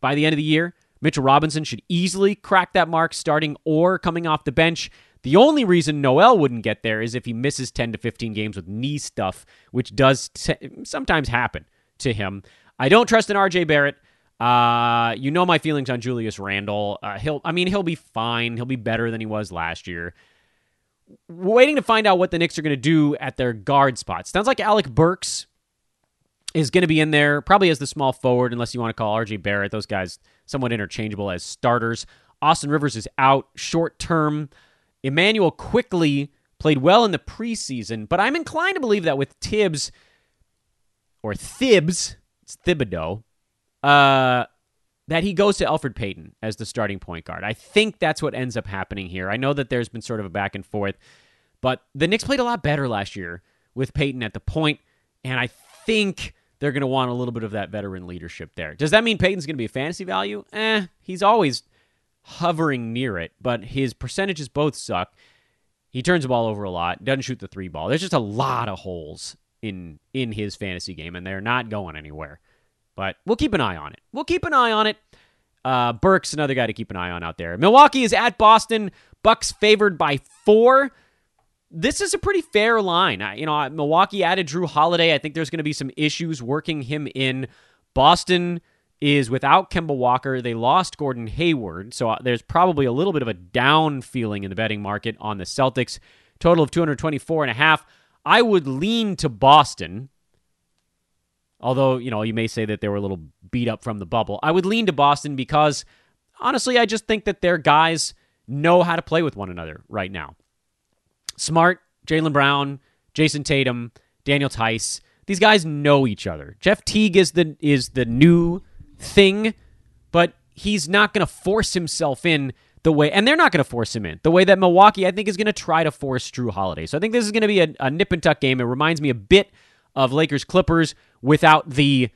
by the end of the year. Mitchell Robinson should easily crack that mark starting or coming off the bench. The only reason Noel wouldn't get there is if he misses 10 to 15 games with knee stuff, which does t- sometimes happen to him. I don't trust an RJ Barrett. Uh, you know my feelings on Julius Randle. Uh, he'll, I mean, he'll be fine. He'll be better than he was last year. Waiting to find out what the Knicks are going to do at their guard spots. Sounds like Alec Burks is going to be in there, probably as the small forward, unless you want to call RJ Barrett. Those guys somewhat interchangeable as starters. Austin Rivers is out short term. Immanuel Quickley played well in the preseason, but I'm inclined to believe that with Tibbs or Thibs, it's Thibodeau, uh, that he goes to Alfred Payton as the starting point guard. I think that's what ends up happening here. I know that there's been sort of a back and forth, but the Knicks played a lot better last year with Payton at the point, and I think they're going to want a little bit of that veteran leadership there. Does that mean Payton's going to be a fantasy value? Eh, he's always hovering near it, but his percentages both suck. He turns the ball over a lot, doesn't shoot the three ball. There's just a lot of holes in in his fantasy game, and they're not going anywhere. But we'll keep an eye on it. We'll keep an eye on it. Uh, Burks, another guy to keep an eye on out there. Milwaukee is at Boston. Bucks favored by four. This is a pretty fair line. You know, Milwaukee added Jrue Holiday. I think there's going to be some issues working him in. Boston is without Kemba Walker. They lost Gordon Hayward, so uh, there's probably a little bit of a down feeling in the betting market on the Celtics. Total of 224 and a half. I would lean to Boston. Although, you know, you may say that they were a little beat up from the bubble. I would lean to Boston because honestly, I just think that their guys know how to play with one another right now. Smart, Jaylen Brown, Jayson Tatum, Daniel Theis. These guys know each other. Jeff Teague is the is the new thing, but he's not going to force himself in the way, and they're not going to force him in the way that Milwaukee, I think, is going to try to force Jrue Holiday. So I think this is going to be a, a nip and tuck game. It reminds me a bit of Lakers Clippers without the,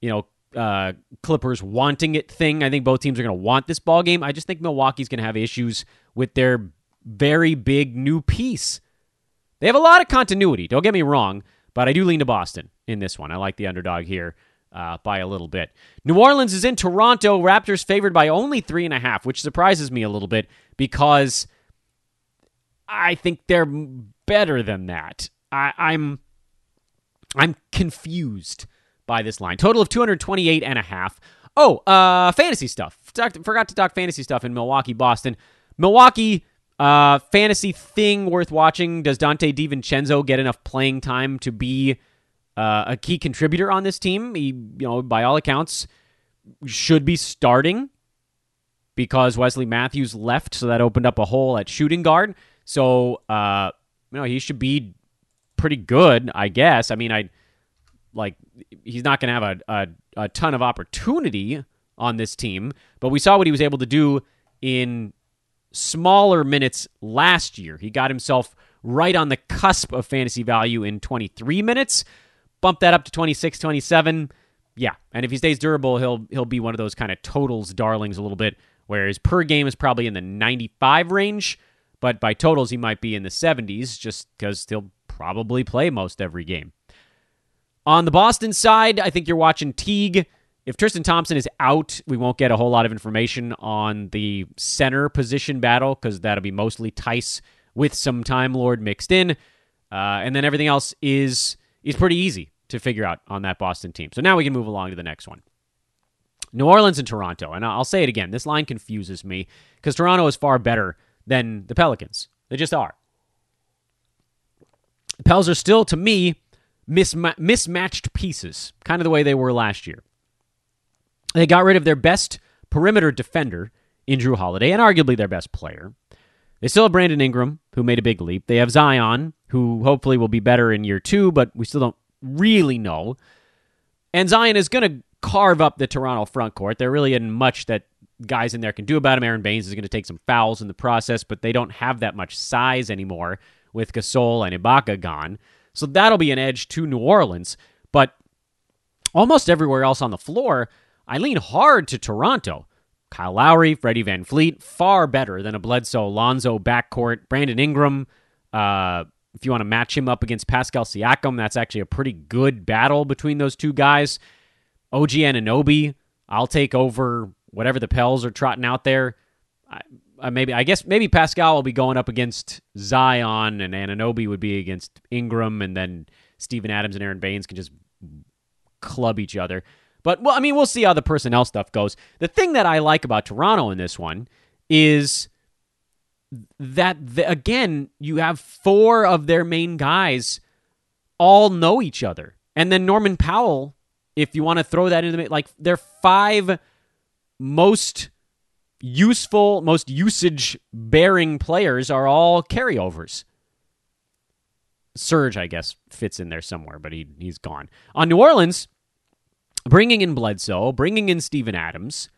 you know, uh, Clippers wanting it thing. I think both teams are going to want this ball game. I just think Milwaukee's going to have issues with their very big new piece. They have a lot of continuity. Don't get me wrong, but I do lean to Boston in this one. I like the underdog here uh, by a little bit. New Orleans is in Toronto. Raptors favored by only three and a half, which surprises me a little bit because I think they're better than that. I, I'm I'm confused by this line. Total of 228 and a half. Oh, uh, fantasy stuff. Forgot to talk fantasy stuff in Milwaukee, Boston. Milwaukee uh, fantasy thing worth watching. Does Donte DiVincenzo get enough playing time to be uh, a key contributor on this team? He, you know, by all accounts, should be starting because Wesley Matthews left, so that opened up a hole at shooting guard. So, uh, you know, he should be pretty good, I guess. I mean, I like he's not going to have a, a, a ton of opportunity on this team, but we saw what he was able to do in smaller minutes last year. He got himself right on the cusp of fantasy value in 23 minutes, bumped that up to 26, 27. Yeah, and if he stays durable, he'll he'll be one of those kind of totals darlings a little bit, whereas per game is probably in the 95 range, but by totals he might be in the 70s just cuz he'll probably play most every game. On the Boston side, I think you're watching Teague. If Tristan Thompson is out, we won't get a whole lot of information on the center position battle because that'll be mostly Theis with some Time Lord mixed in. Uh, and then everything else is is pretty easy to figure out on that Boston team. So now we can move along to the next one. New Orleans and Toronto. And I'll say it again. This line confuses me because Toronto is far better than the Pelicans. They just are. Pels are still, to me, misma- mismatched pieces, kind of the way they were last year. They got rid of their best perimeter defender in Jrue Holiday and arguably their best player. They still have Brandon Ingram, who made a big leap. They have Zion, who hopefully will be better in year two, but we still don't really know. And Zion is going to carve up the Toronto front court. There really isn't much that guys in there can do about him. Aron Baynes is going to take some fouls in the process, but they don't have that much size anymore with Gasol and Ibaka gone. So that'll be an edge to New Orleans. But almost everywhere else on the floor, I lean hard to Toronto. Kyle Lowry, Freddie VanVleet, far better than a Bledsoe Lonzo backcourt. Brandon Ingram, uh, if you want to match him up against Pascal Siakam, that's actually a pretty good battle between those two guys. OG Anunoby, I'll take over whatever the Pels are trotting out there. I, Uh, maybe I guess maybe Pascal will be going up against Zion, and Anunoby would be against Ingram, and then Steven Adams and Aron Baynes can just club each other. But well, I mean, we'll see how the personnel stuff goes. The thing that I like about Toronto in this one is that the, again, you have four of their main guys all know each other, and then Norman Powell, if you want to throw that into the like, their five most useful, most usage bearing players are all carryovers. Serge, I guess, fits in there somewhere, but he he's gone. On New Orleans, bringing in Bledsoe, bringing in Steven Adams,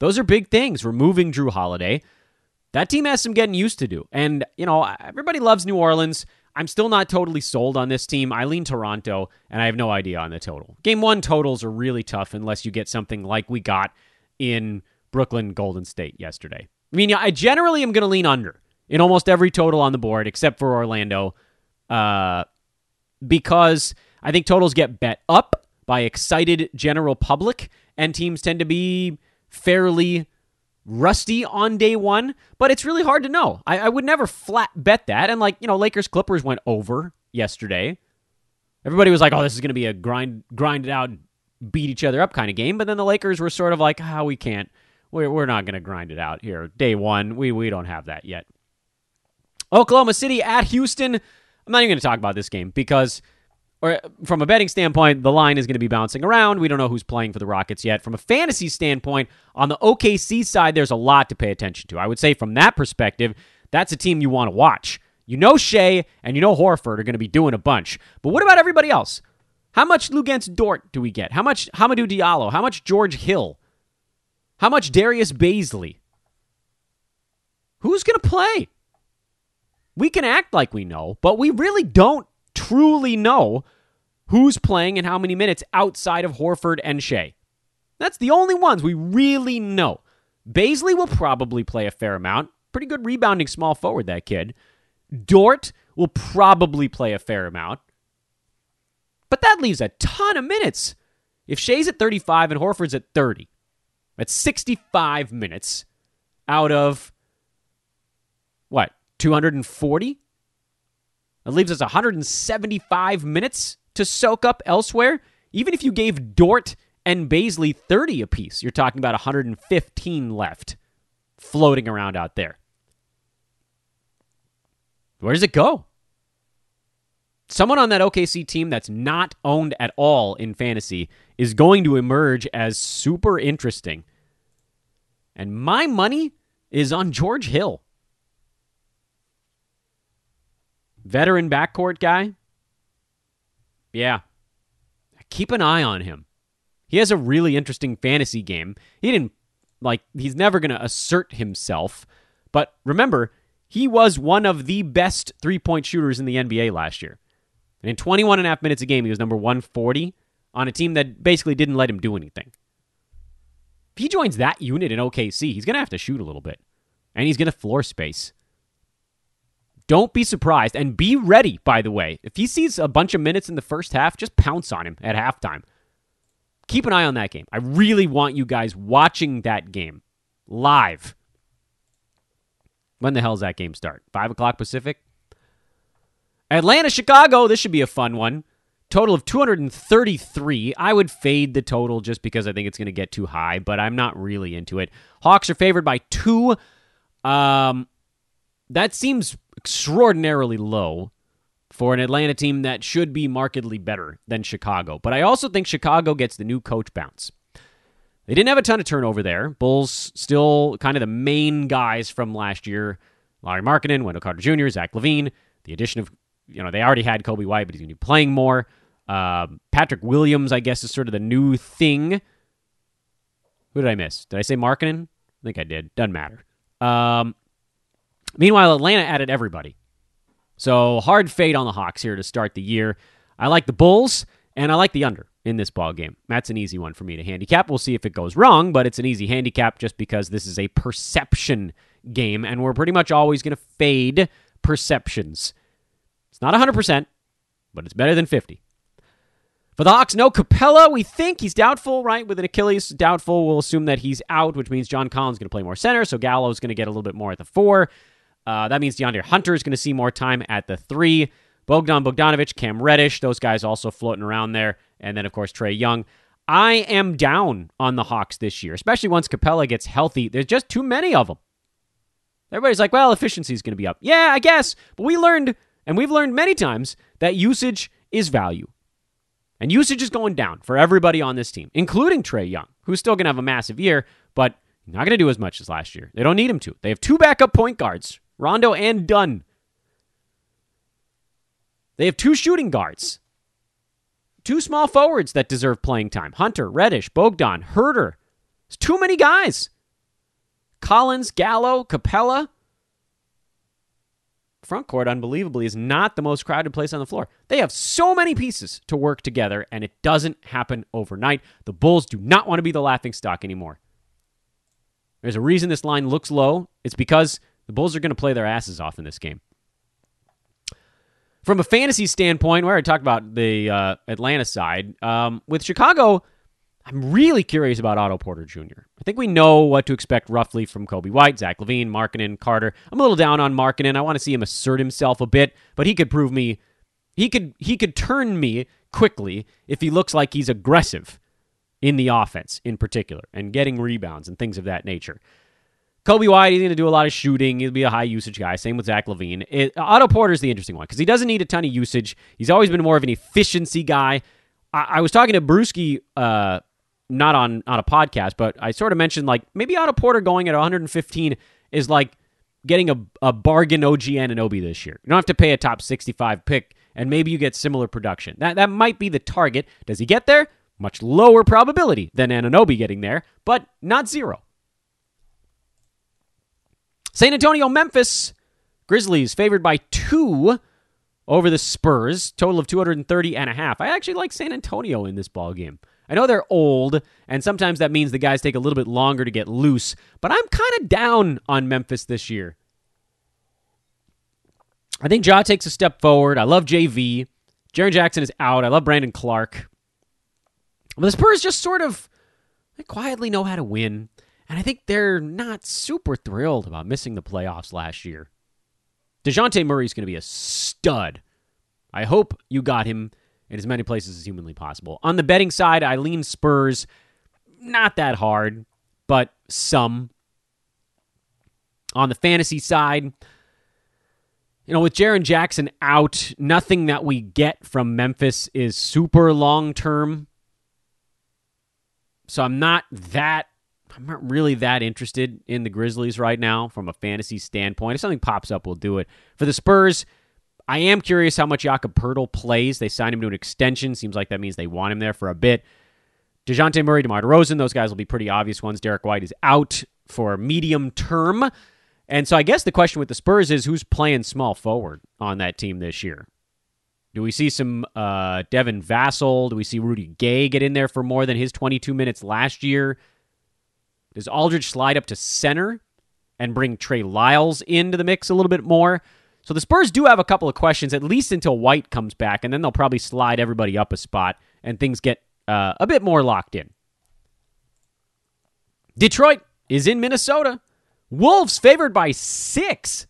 those are big things. Removing Jrue Holiday, that team has some getting used to do. And, you know, everybody loves New Orleans. I'm still not totally sold on this team. I lean Toronto, and I have no idea on the total. Game one totals are really tough unless you get something like we got in Brooklyn Golden State yesterday. I mean, I generally am going to lean under in almost every total on the board except for Orlando uh, because I think totals get bet up by excited general public, and teams tend to be fairly rusty on day one, but it's really hard to know. I, I, would never flat bet that. And like, you know, Lakers Clippers went over yesterday. Everybody was like, oh, this is going to be a grind, grind it out, beat each other up kind of game. But then the Lakers were sort of like, oh, we can't. We're, we're not going to grind it out here. Day one, we, we don't have that yet. Oklahoma City at Houston. I'm not even going to talk about this game because or from a betting standpoint, the line is going to be bouncing around. We don't know who's playing for the Rockets yet. From a fantasy standpoint, on the OKC side, there's a lot to pay attention to. I would say from that perspective, that's a team you want to watch. You know Shai and you know Horford are going to be doing a bunch. But what about everybody else? How much Luguentz Dort do we get? How much Hamidou Diallo? How much George Hill? How much Darius Bazley? Who's going to play? We can act like we know, but we really don't truly know who's playing and how many minutes outside of Horford and Shai. That's the only ones we really know. Bazley will probably play a fair amount. Pretty good rebounding small forward, that kid. Dort will probably play a fair amount. But that leaves a ton of minutes. If Shai's at 35 and Horford's at 30, that's 65 minutes out of what, 240? That leaves us 175 minutes to soak up elsewhere. Even if you gave Dort and Bazley 30 apiece. You're talking about 115 left floating around out there. Where does it go? Someone on that OKC team that's not owned at all in fantasy is going to emerge as super interesting. And my money is on George Hill. Veteran backcourt guy. Yeah. Keep an eye on him. He has a really interesting fantasy game. He didn't, like, he's never going to assert himself. But remember, he was one of the best three point shooters in the NBA last year. And in 21 and a half minutes a game, he was number 140 on a team that basically didn't let him do anything. If he joins that unit in OKC, he's going to have to shoot a little bit. And he's going to floor space. Don't be surprised and be ready, by the way. If he sees a bunch of minutes in the first half, just pounce on him at halftime. Keep an eye on that game. I really want you guys watching that game live. When the hell does that game start? 5 o'clock Pacific? Atlanta, Chicago. This should be a fun one. Total of 233. I would fade the total just because I think it's going to get too high, but I'm not really into it. Hawks are favored by two. Um, that seems extraordinarily low for an Atlanta team that should be markedly better than Chicago. But I also think Chicago gets the new coach bounce. They didn't have a ton of turnover there. Bulls still kind of the main guys from last year. Lauri Markkanen, Wendell Carter Jr., Zach LaVine. The addition of, you know, they already had Coby White, but he's going to be playing more. Um, Patrick Williams, I guess, is sort of the new thing. Who did I miss? Did I say Markkanen? I think I did. Doesn't matter. Um, meanwhile, Atlanta added everybody. So hard fade on the Hawks here to start the year. I like the Bulls and I like the under in this ball game. That's an easy one for me to handicap. We'll see if it goes wrong, but it's an easy handicap just because this is a perception game and we're pretty much always going to fade perceptions. It's not 100%, but it's better than 50. For the Hawks, no Capela. We think he's doubtful, right? With an Achilles doubtful, we'll assume that he's out, which means John Collins going to play more center. So Gallo is going to get a little bit more at the four. Uh, that means DeAndre Hunter is going to see more time at the three. Bogdan Bogdanovic, Cam Reddish, those guys also floating around there. And then, of course, Trae Young. I am down on the Hawks this year, especially once Capela gets healthy. There's just too many of them. Everybody's like, well, efficiency is going to be up. Yeah, I guess. But we learned, and we've learned many times, that usage is value. And usage is going down for everybody on this team, including Trae Young, who's still going to have a massive year, but not going to do as much as last year. They don't need him to. They have two backup point guards Rondo and Dunn. They have two shooting guards, two small forwards that deserve playing time Hunter, Reddish, Bogdan, Huerter. It's too many guys. Collins, Gallo, Capela. Front court, unbelievably, is not the most crowded place on the floor. They have so many pieces to work together, and it doesn't happen overnight. The Bulls do not want to be the laughing stock anymore. There's a reason this line looks low. It's because the Bulls are going to play their asses off in this game. From a fantasy standpoint, where I talked about the uh, Atlanta side, um, with Chicago, I'm really curious about Otto Porter Jr. I think we know what to expect roughly from Coby White, Zach LaVine, Markkanen, Carter. I'm a little down on Markkanen. I want to see him assert himself a bit, but he could prove me he could he could turn me quickly if he looks like he's aggressive in the offense in particular and getting rebounds and things of that nature. Coby White, he's going to do a lot of shooting. He'll be a high usage guy. Same with Zach LaVine. It, Otto Porter's the interesting one because he doesn't need a ton of usage. He's always been more of an efficiency guy. I, I was talking to Brewski, uh, not on, on a podcast, but I sort of mentioned like maybe Otto Porter going at 115 is like getting a, a bargain OG Anunoby this year. You don't have to pay a top 65 pick, and maybe you get similar production. That, that might be the target. Does he get there? Much lower probability than Anunoby getting there, but not zero. San Antonio, Memphis. Grizzlies favored by two over the Spurs. Total of 230 and a half. I actually like San Antonio in this ball game. I know they're old, and sometimes that means the guys take a little bit longer to get loose, but I'm kind of down on Memphis this year. I think Ja takes a step forward. I love JV. Jaren Jackson is out. I love Brandon Clarke. But the Spurs just sort of they quietly know how to win. And I think they're not super thrilled about missing the playoffs last year. DeJounte Murray's going to be a stud. I hope you got him in as many places as humanly possible. On the betting side, I lean Spurs. Not that hard, but some. On the fantasy side, you know, with Jaren Jackson out, nothing that we get from Memphis is super long term. So I'm not that I'm not really that interested in the Grizzlies right now from a fantasy standpoint. If something pops up, we'll do it. For the Spurs, I am curious how much Jakob Poeltl plays. They signed him to an extension. Seems like that means they want him there for a bit. DeJounte Murray, DeMar DeRozan, those guys will be pretty obvious ones. Derrick White is out for medium term. And so I guess the question with the Spurs is who's playing small forward on that team this year? Do we see some uh, Devin Vassell? Do we see Rudy Gay get in there for more than his 22 minutes last year? Does Aldridge slide up to center and bring Trey Lyles into the mix a little bit more? So the Spurs do have a couple of questions, at least until White comes back, and then they'll probably slide everybody up a spot and things get uh, a bit more locked in. Detroit is in Minnesota. Wolves favored by six.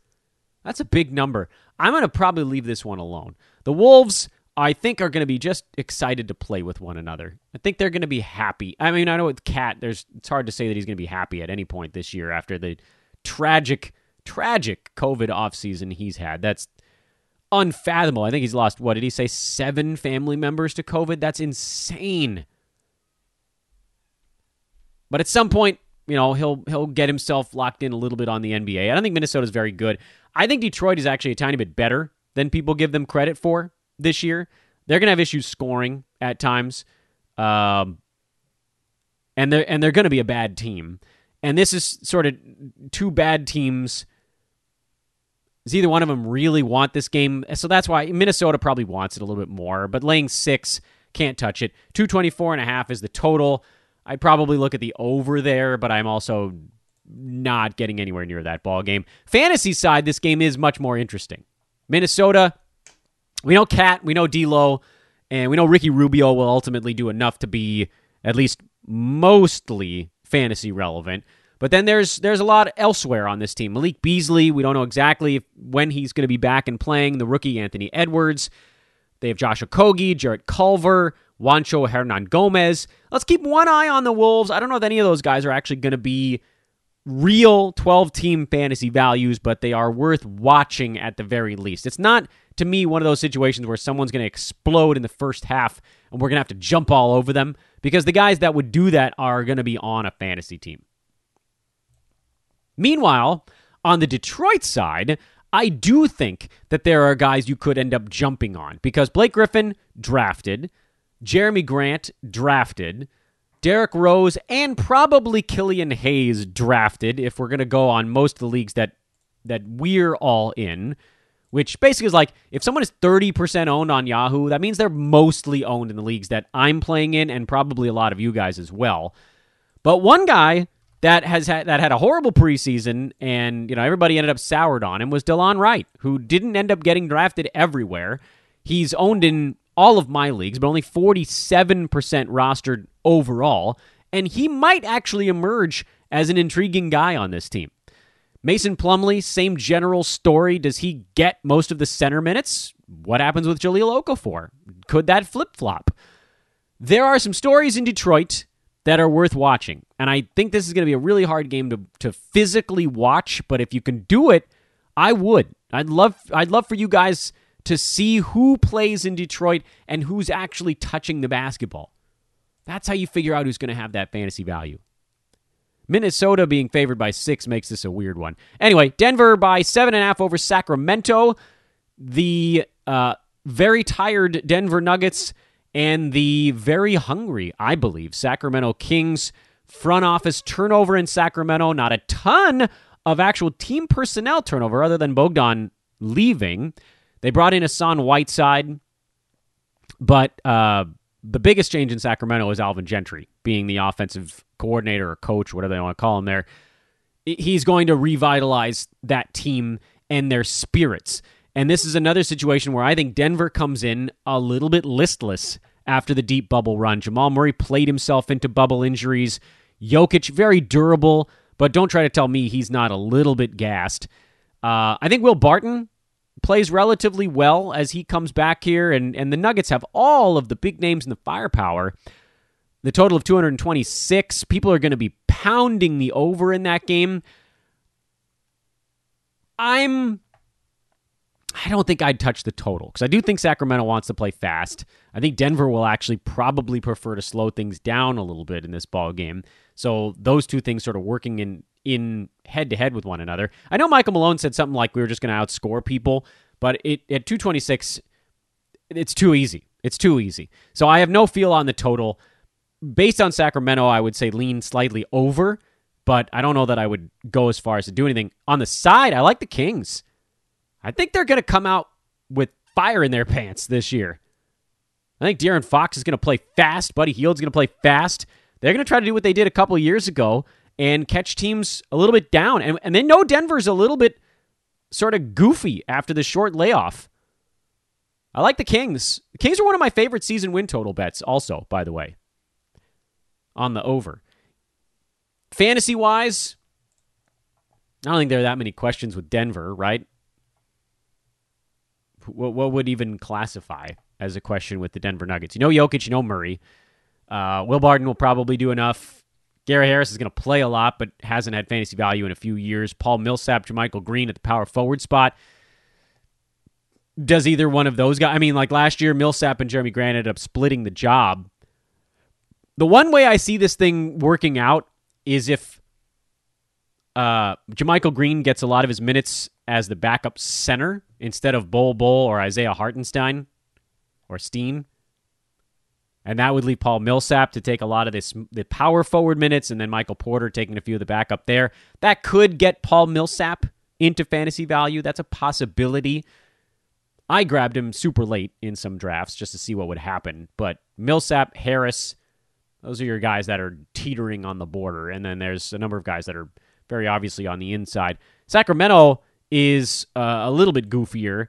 That's a big number. I'm going to probably leave this one alone. The Wolves, I think, are going to be just excited to play with one another. I think they're going to be happy. I mean, I know with Cat, there's it's hard to say that he's going to be happy at any point this year after the tragic, tragic COVID offseason he's had. That's unfathomable. I think he's lost, what did he say, seven family members to COVID? That's insane. But at some point, you know, he'll he'll get himself locked in a little bit on the NBA. I don't think Minnesota's very good. I think Detroit is actually a tiny bit better than people give them credit for this year. They're to have issues scoring at times. Um, and they're and they're to be a bad team. And this is sort of two bad teams. Does either one of them really want this game? So that's why Minnesota probably wants it a little bit more. But laying six, can't touch it. 224 and a half is the total. I probably look at the over there, but I'm also not getting anywhere near that ball game. Fantasy side, this game is much more interesting. Minnesota, we know Cat, we know D'Lo, and we know Ricky Rubio will ultimately do enough to be at least mostly fantasy relevant. But then there's there's a lot elsewhere on this team. Malik Beasley, we don't know exactly if, when he's going to be back and playing. The rookie Anthony Edwards. They have Josh Okogie, Jarrett Culver, Juancho Hernangomez. Let's keep one eye on the Wolves. I don't know if any of those guys are actually going to be real 12 team fantasy values, but they are worth watching at the very least. It's not, to me, one of those situations where someone's going to explode in the first half and we're going to have to jump all over them because the guys that would do that are going to be on a fantasy team. Meanwhile, on the Detroit side, I do think that there are guys you could end up jumping on because Blake Griffin drafted, Jerami Grant drafted, Derrick Rose, and probably Killian Hayes drafted if we're going to go on most of the leagues that that we're all in. Which basically is like if someone is 30% owned on Yahoo, that means they're mostly owned in the leagues that I'm playing in and probably a lot of you guys as well. But one guy that has had that had a horrible preseason and you know everybody ended up soured on him was Delon Wright, who didn't end up getting drafted everywhere. He's owned in all of my leagues, but only 47% rostered overall, and he might actually emerge as an intriguing guy on this team. Mason Plumlee, same general story. Does he get most of the center minutes? What happens with Jahlil Okafor? Could that flip flop? There are some stories in Detroit that are worth watching. And I think this is going to be a really hard game to, to physically watch, but if you can do it, I would. I'd love I'd love for you guys to see who plays in Detroit and who's actually touching the basketball. That's how you figure out who's going to have that fantasy value. Minnesota being favored by six makes this a weird one. Anyway, Denver by seven and a half over Sacramento. The uh, very tired Denver Nuggets and the very hungry, I believe, Sacramento Kings front office turnover in Sacramento. Not a ton of actual team personnel turnover other than Bogdan leaving. They brought in Hassan Whiteside, but uh, the biggest change in Sacramento is Alvin Gentry being the offensive coordinator or coach, whatever they want to call him there. He's going to revitalize that team and their spirits. And this is another situation where I think Denver comes in a little bit listless after the deep bubble run. Jamal Murray played himself into bubble injuries. Jokic, very durable, but don't try to tell me he's not a little bit gassed. Uh, I think Will Barton plays relatively well as he comes back here, and, and the Nuggets have all of the big names in the firepower. The total of 226. People are going to be pounding the over in that game. I'm. I don't think I'd touch the total because I do think Sacramento wants to play fast. I think Denver will actually probably prefer to slow things down a little bit in this ball game. So those two things sort of working in in head to head with one another. I know Michael Malone said something like we were just going to outscore people, but it at 226 it's too easy. It's too easy. So I have no feel on the total. Based on Sacramento, I would say lean slightly over, but I don't know that I would go as far as to do anything. On the side, I like the Kings. I think they're going to come out with fire in their pants this year. I think De'Aaron Fox is going to play fast. Buddy Hield's going to play fast. They're going to try to do what they did a couple years ago and catch teams a little bit down. And, and they know Denver's a little bit sort of goofy after the short layoff. I like the Kings. The Kings are one of my favorite season win total bets, also, by the way, on the over. Fantasy wise, I don't think there are that many questions with Denver, right? What, what would even classify as a question with the Denver Nuggets? You know Jokic, you know Murray. Uh, Will Barton will probably do enough. Gary Harris is going to play a lot, but hasn't had fantasy value in a few years. Paul Millsap, JaMychal Green at the power forward spot. Does either one of those guys? I mean, like last year, Millsap and Jerami Grant ended up splitting the job. The one way I see this thing working out is if uh, JaMychal Green gets a lot of his minutes as the backup center instead of Bol Bol or Isaiah Hartenstein or Steen and that would leave Paul Millsap to take a lot of this the power forward minutes, and then Michael Porter taking a few of the backup there. That could get Paul Millsap into fantasy value. That's a possibility. I grabbed him super late in some drafts just to see what would happen, but Millsap, Harris, those are your guys that are teetering on the border, and then there's a number of guys that are very obviously on the inside. Sacramento is uh, a little bit goofier,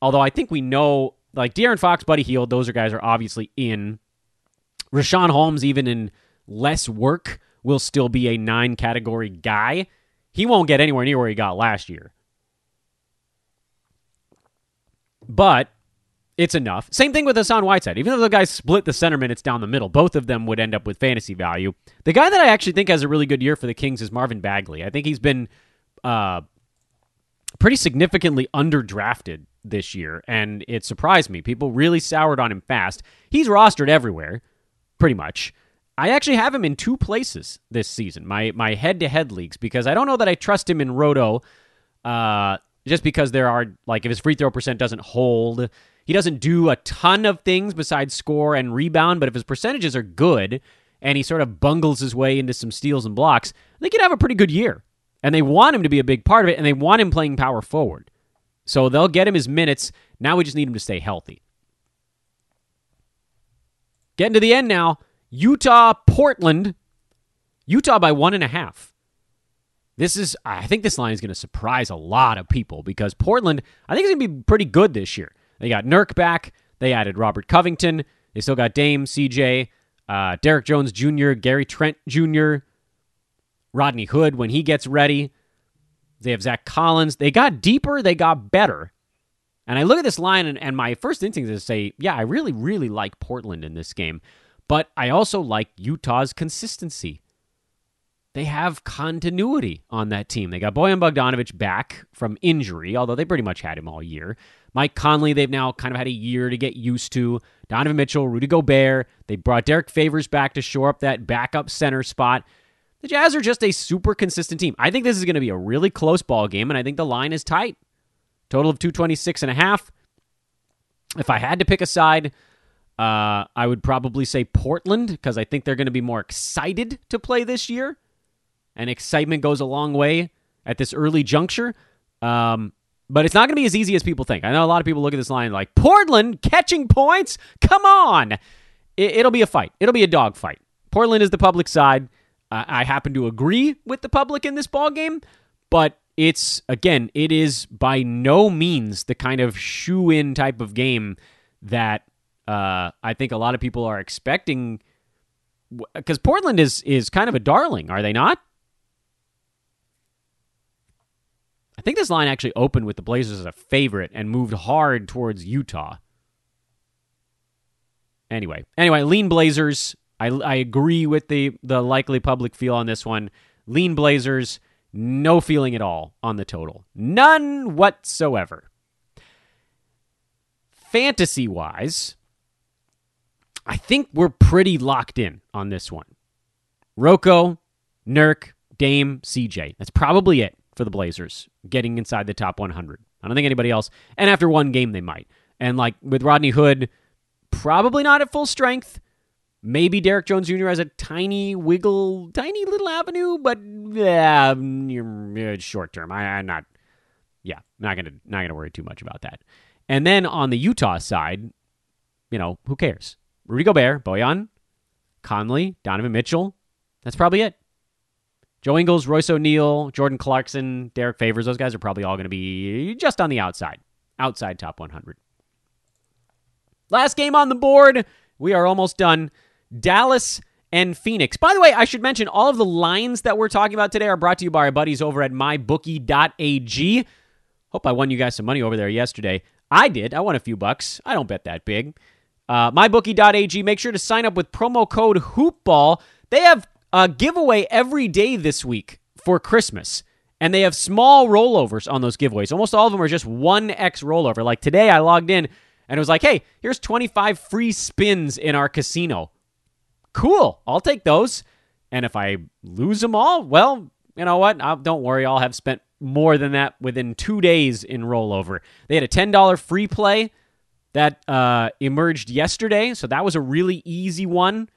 although I think we know like De'Aaron Fox, Buddy Hield, those are guys are obviously in. Richaun Holmes, even in less work, will still be a nine category guy. He won't get anywhere near where he got last year. But it's enough. Same thing with Hassan Whiteside. Even though the guys split the center minutes down the middle, both of them would end up with fantasy value. The guy that I actually think has a really good year for the Kings is Marvin Bagley. I think he's been uh, pretty significantly underdrafted this year, and it surprised me. People really soured on him fast. He's rostered everywhere, pretty much. I actually have him in two places this season, my my head to head leagues, because I don't know that I trust him in Roto. Uh, just because there are like if his free throw percent doesn't hold, he doesn't do a ton of things besides score and rebound. But if his percentages are good and he sort of bungles his way into some steals and blocks, they could have a pretty good year. And they want him to be a big part of it, and they want him playing power forward. So they'll get him his minutes. Now we just need him to stay healthy. Getting to the end now. Utah, Portland. Utah by one and a half. This is, I think this line is going to surprise a lot of people because Portland, I think, is going to be pretty good this year. They got Nurk back. They added Robert Covington. They still got Dame, CJ, uh, Derrick Jones Jr., Gary Trent Jr., Rodney Hood when he gets ready. They have Zach Collins. They got deeper, they got better. And I look at this line, and, and my first instinct is to say, yeah, I really, really like Portland in this game. But I also like Utah's consistency. They have continuity on that team. They got Bojan Bogdanovich back from injury, although they pretty much had him all year. Mike Conley, they've now kind of had a year to get used to. Donovan Mitchell, Rudy Gobert. They brought Derrick Favors back to shore up that backup center spot. The Jazz are just a super consistent team. I think this is going to be a really close ball game, and I think the line is tight. Total of 226 and a half. If I had to pick a side, uh, I would probably say Portland because I think they're going to be more excited to play this year. And excitement goes a long way at this early juncture. Um, but it's not going to be as easy as people think. I know a lot of people look at this line like Portland catching points. Come on, it, will be a fight. It'll be a dog fight. Portland is the public side. I happen to agree with the public in this ball game, but it's again, it is by no means the kind of shoe in type of game that uh, I think a lot of people are expecting. Because Portland is is kind of a darling, are they not? I think this line actually opened with the Blazers as a favorite and moved hard towards Utah. Anyway, anyway, lean Blazers. I, I agree with the the likely public feel on this one. Lean Blazers, no feeling at all on the total. None whatsoever. Fantasy wise, I think we're pretty locked in on this one. Rocco, Nurk, Dame, CJ. That's probably it for the Blazers getting inside the top 100. I don't think anybody else. And after one game, they might. And like with Rodney Hood, probably not at full strength. Maybe Derrick Jones Jr. has a tiny wiggle, tiny little avenue, but yeah, mm, short term. I, I'm not. Yeah, not gonna not gonna worry too much about that. And then on the Utah side, you know, who cares? Rudy Gobert, Bojan, Conley, Donovan Mitchell. That's probably it. Joe Ingles, Royce O'Neale, Jordan Clarkson, Derrick Favors, those guys are probably all going to be just on the outside, outside top 100. Last game on the board. We are almost done. Dallas and Phoenix. By the way, I should mention all of the lines that we're talking about today are brought to you by our buddies over at mybookie.ag. Hope I won you guys some money over there yesterday. I did. I won a few bucks. I don't bet that big. Uh, mybookie.ag. Make sure to sign up with promo code HoopBall. They have a giveaway every day this week for Christmas. And they have small rollovers on those giveaways. Almost all of them are just 1x rollover. Like today, I logged in and it was like, hey, here's 25 free spins in our casino. Cool. I'll take those. And if I lose them all, well, you know what? I'll, don't worry. I'll have spent more than that within two days in rollover. They had a $10 free play that uh, emerged yesterday. So that was a really easy one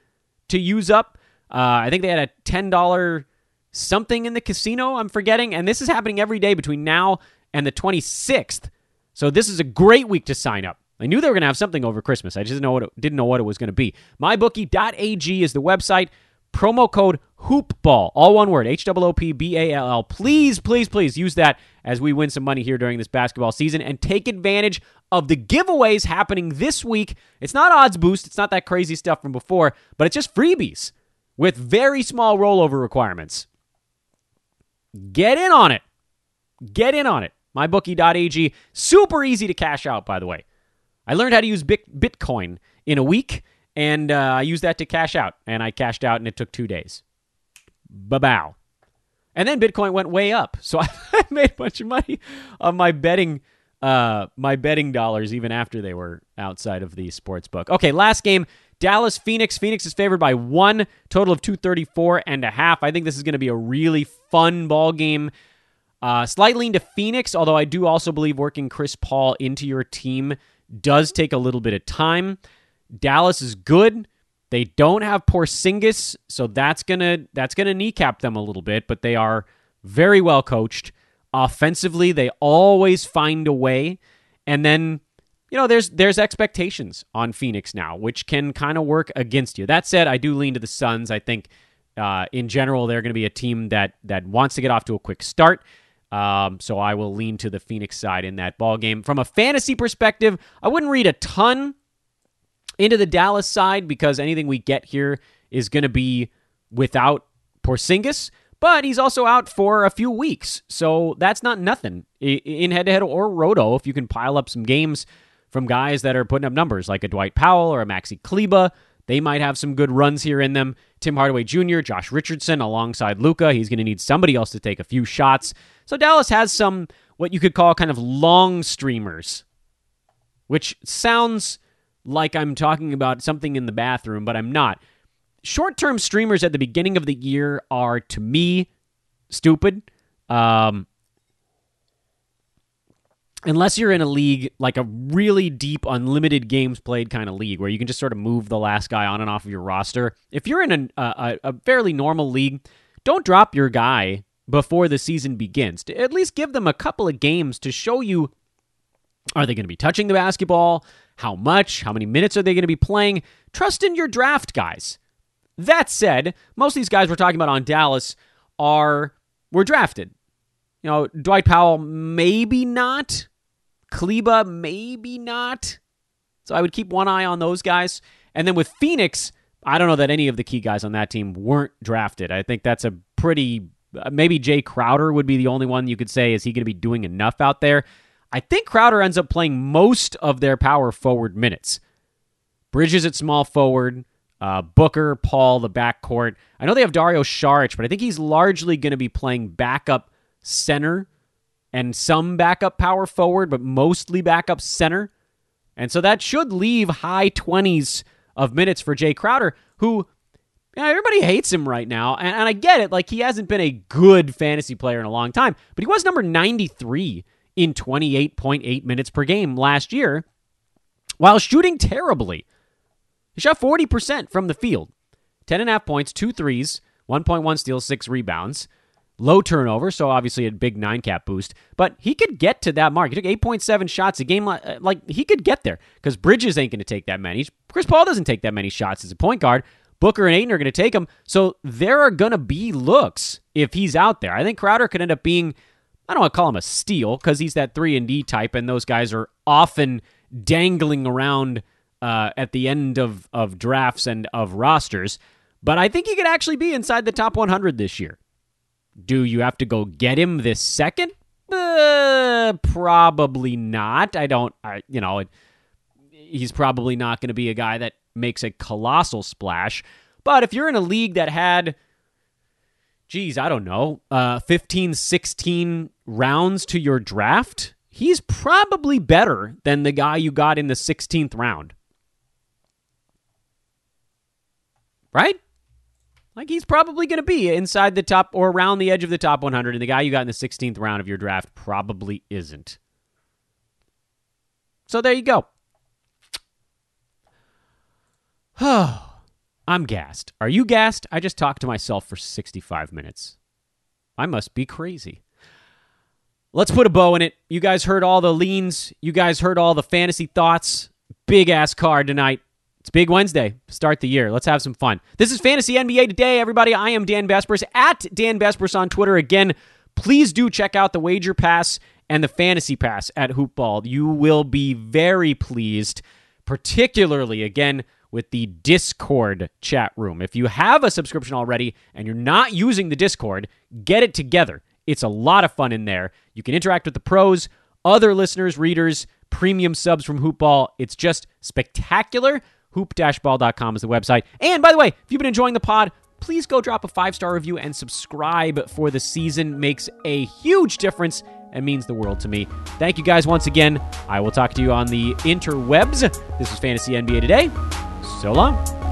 to use up. Uh, I think they had a $10 something in the casino, I'm forgetting. And this is happening every day between now and the 26th. So this is a great week to sign up. I knew they were going to have something over Christmas. I just didn't know what it, didn't know what it was going to be. MyBookie.ag is the website. Promo code HoopBall, all one word, H O O P B A L L. Please, please, please use that as we win some money here during this basketball season and take advantage of the giveaways happening this week. It's not odds boost, it's not that crazy stuff from before, but it's just freebies with very small rollover requirements. Get in on it. Get in on it. MyBookie.ag. Super easy to cash out, by the way. I learned how to use Bitcoin in a week, and uh, I used that to cash out. And I cashed out, and it took two days. Ba-bow. And then Bitcoin went way up, so <laughs> I made a bunch of money on my betting, uh, my betting dollars even after they were outside of the sports book. Okay, last game, Dallas Phoenix. Phoenix is favored by one, total of 234 and a half. I think this is going to be a really fun ball game. Uh, slight lean to Phoenix, although I do also believe working Chris Paul into your team does take a little bit of time. Dallas is good. They don't have Porzingis, so that's gonna that's gonna kneecap them a little bit. But they are very well coached. Offensively, they always find a way. And then you know, there's there's expectations on Phoenix now, which can kind of work against you. That said, I do lean to the Suns. I think uh, in general they're going to be a team that that wants to get off to a quick start. Um, so I will lean to the Phoenix side in that ball game. From a fantasy perspective, I wouldn't read a ton into the Dallas side because anything we get here is going to be without Porzingis but he's also out for a few weeks. So that's not nothing in head to head or roto if you can pile up some games from guys that are putting up numbers like a Dwight Powell or a Maxi Kleber. They might have some good runs here in them. Tim Hardaway Jr., Josh Richardson alongside Luka. He's going to need somebody else to take a few shots. So Dallas has some what you could call kind of long streamers, which sounds like I'm talking about something in the bathroom, but I'm not. Short term streamers at the beginning of the year are, to me, stupid. Um, unless you're in a league like a really deep unlimited games played kind of league where you can just sort of move the last guy on and off of your roster if you're in a, a, a fairly normal league don't drop your guy before the season begins. At least give them a couple of games to show you are they going to be touching the basketball? How much? How many minutes are they going to be playing? Trust in your draft guys. That said most of these guys we're talking about on dallas are were drafted. You know dwight powell maybe not Kleber, maybe not. So I would keep one eye on those guys. And then with Phoenix, I don't know that any of the key guys on that team weren't drafted. I think that's a pretty Uh, maybe Jae Crowder would be the only one you could say, is he going to be doing enough out there? I think Crowder ends up playing most of their power forward minutes. Bridges at small forward, uh, Booker, Paul, the backcourt. I know they have Dario Saric, but I think he's largely going to be playing backup center and some backup power forward, but mostly backup center. And so that should leave high 20s of minutes for Jae Crowder, who yeah, everybody hates him right now, and, and I get it. Like, he hasn't been a good fantasy player in a long time, but he was number 93 in 28.8 minutes per game last year while shooting terribly. He shot 40% from the field 10.5 points, two threes, 1.1 steals, six rebounds. Low turnover, so obviously a big nine cat boost, but he could get to that mark. He took 8.7 shots a game. Like, he could get there because Bridges ain't going to take that many. Chris Paul doesn't take that many shots as a point guard. Booker and Ayton are going to take him. So there are going to be looks if he's out there. I think Crowder could end up being, I don't want to call him a steal because he's that 3 and D type, and those guys are often dangling around uh, at the end of, of drafts and of rosters. But I think he could actually be inside the top 100 this year. Do you have to go get him this second? Uh, probably not. I don't, I, you know, it, he's probably not going to be a guy that makes a colossal splash. But if you're in a league that had, geez, I don't know, uh, 15, 16 rounds to your draft, he's probably better than the guy you got in the 16th round. Right? Like he's probably going to be inside the top or around the edge of the top 100, and the guy you got in the 16th round of your draft probably isn't. So there you go. Oh, <sighs> I'm gassed. Are you gassed? I just talked to myself for 65 minutes. I must be crazy. Let's put a bow in it. You guys heard all the leans. You guys heard all the fantasy thoughts. Big ass card tonight. It's Big Wednesday. Start the year. Let's have some fun. This is Fantasy NBA Today, everybody. I am Dan Besbris at Dan Besbris on Twitter. Again, please do check out the Wager Pass and the Fantasy Pass at Hoopball. You will be very pleased, particularly, again, with the Discord chat room. If you have a subscription already and you're not using the Discord, get it together. It's a lot of fun in there. You can interact with the pros, other listeners, readers, premium subs from Hoopball. It's just spectacular. Hoop-ball.com is the website. And by the way, if you've been enjoying the pod, please go drop a five-star review and subscribe for the season. Makes a huge difference and means the world to me. Thank you guys once again. I will talk to you on the interwebs. This is Fantasy NBA Today. So long.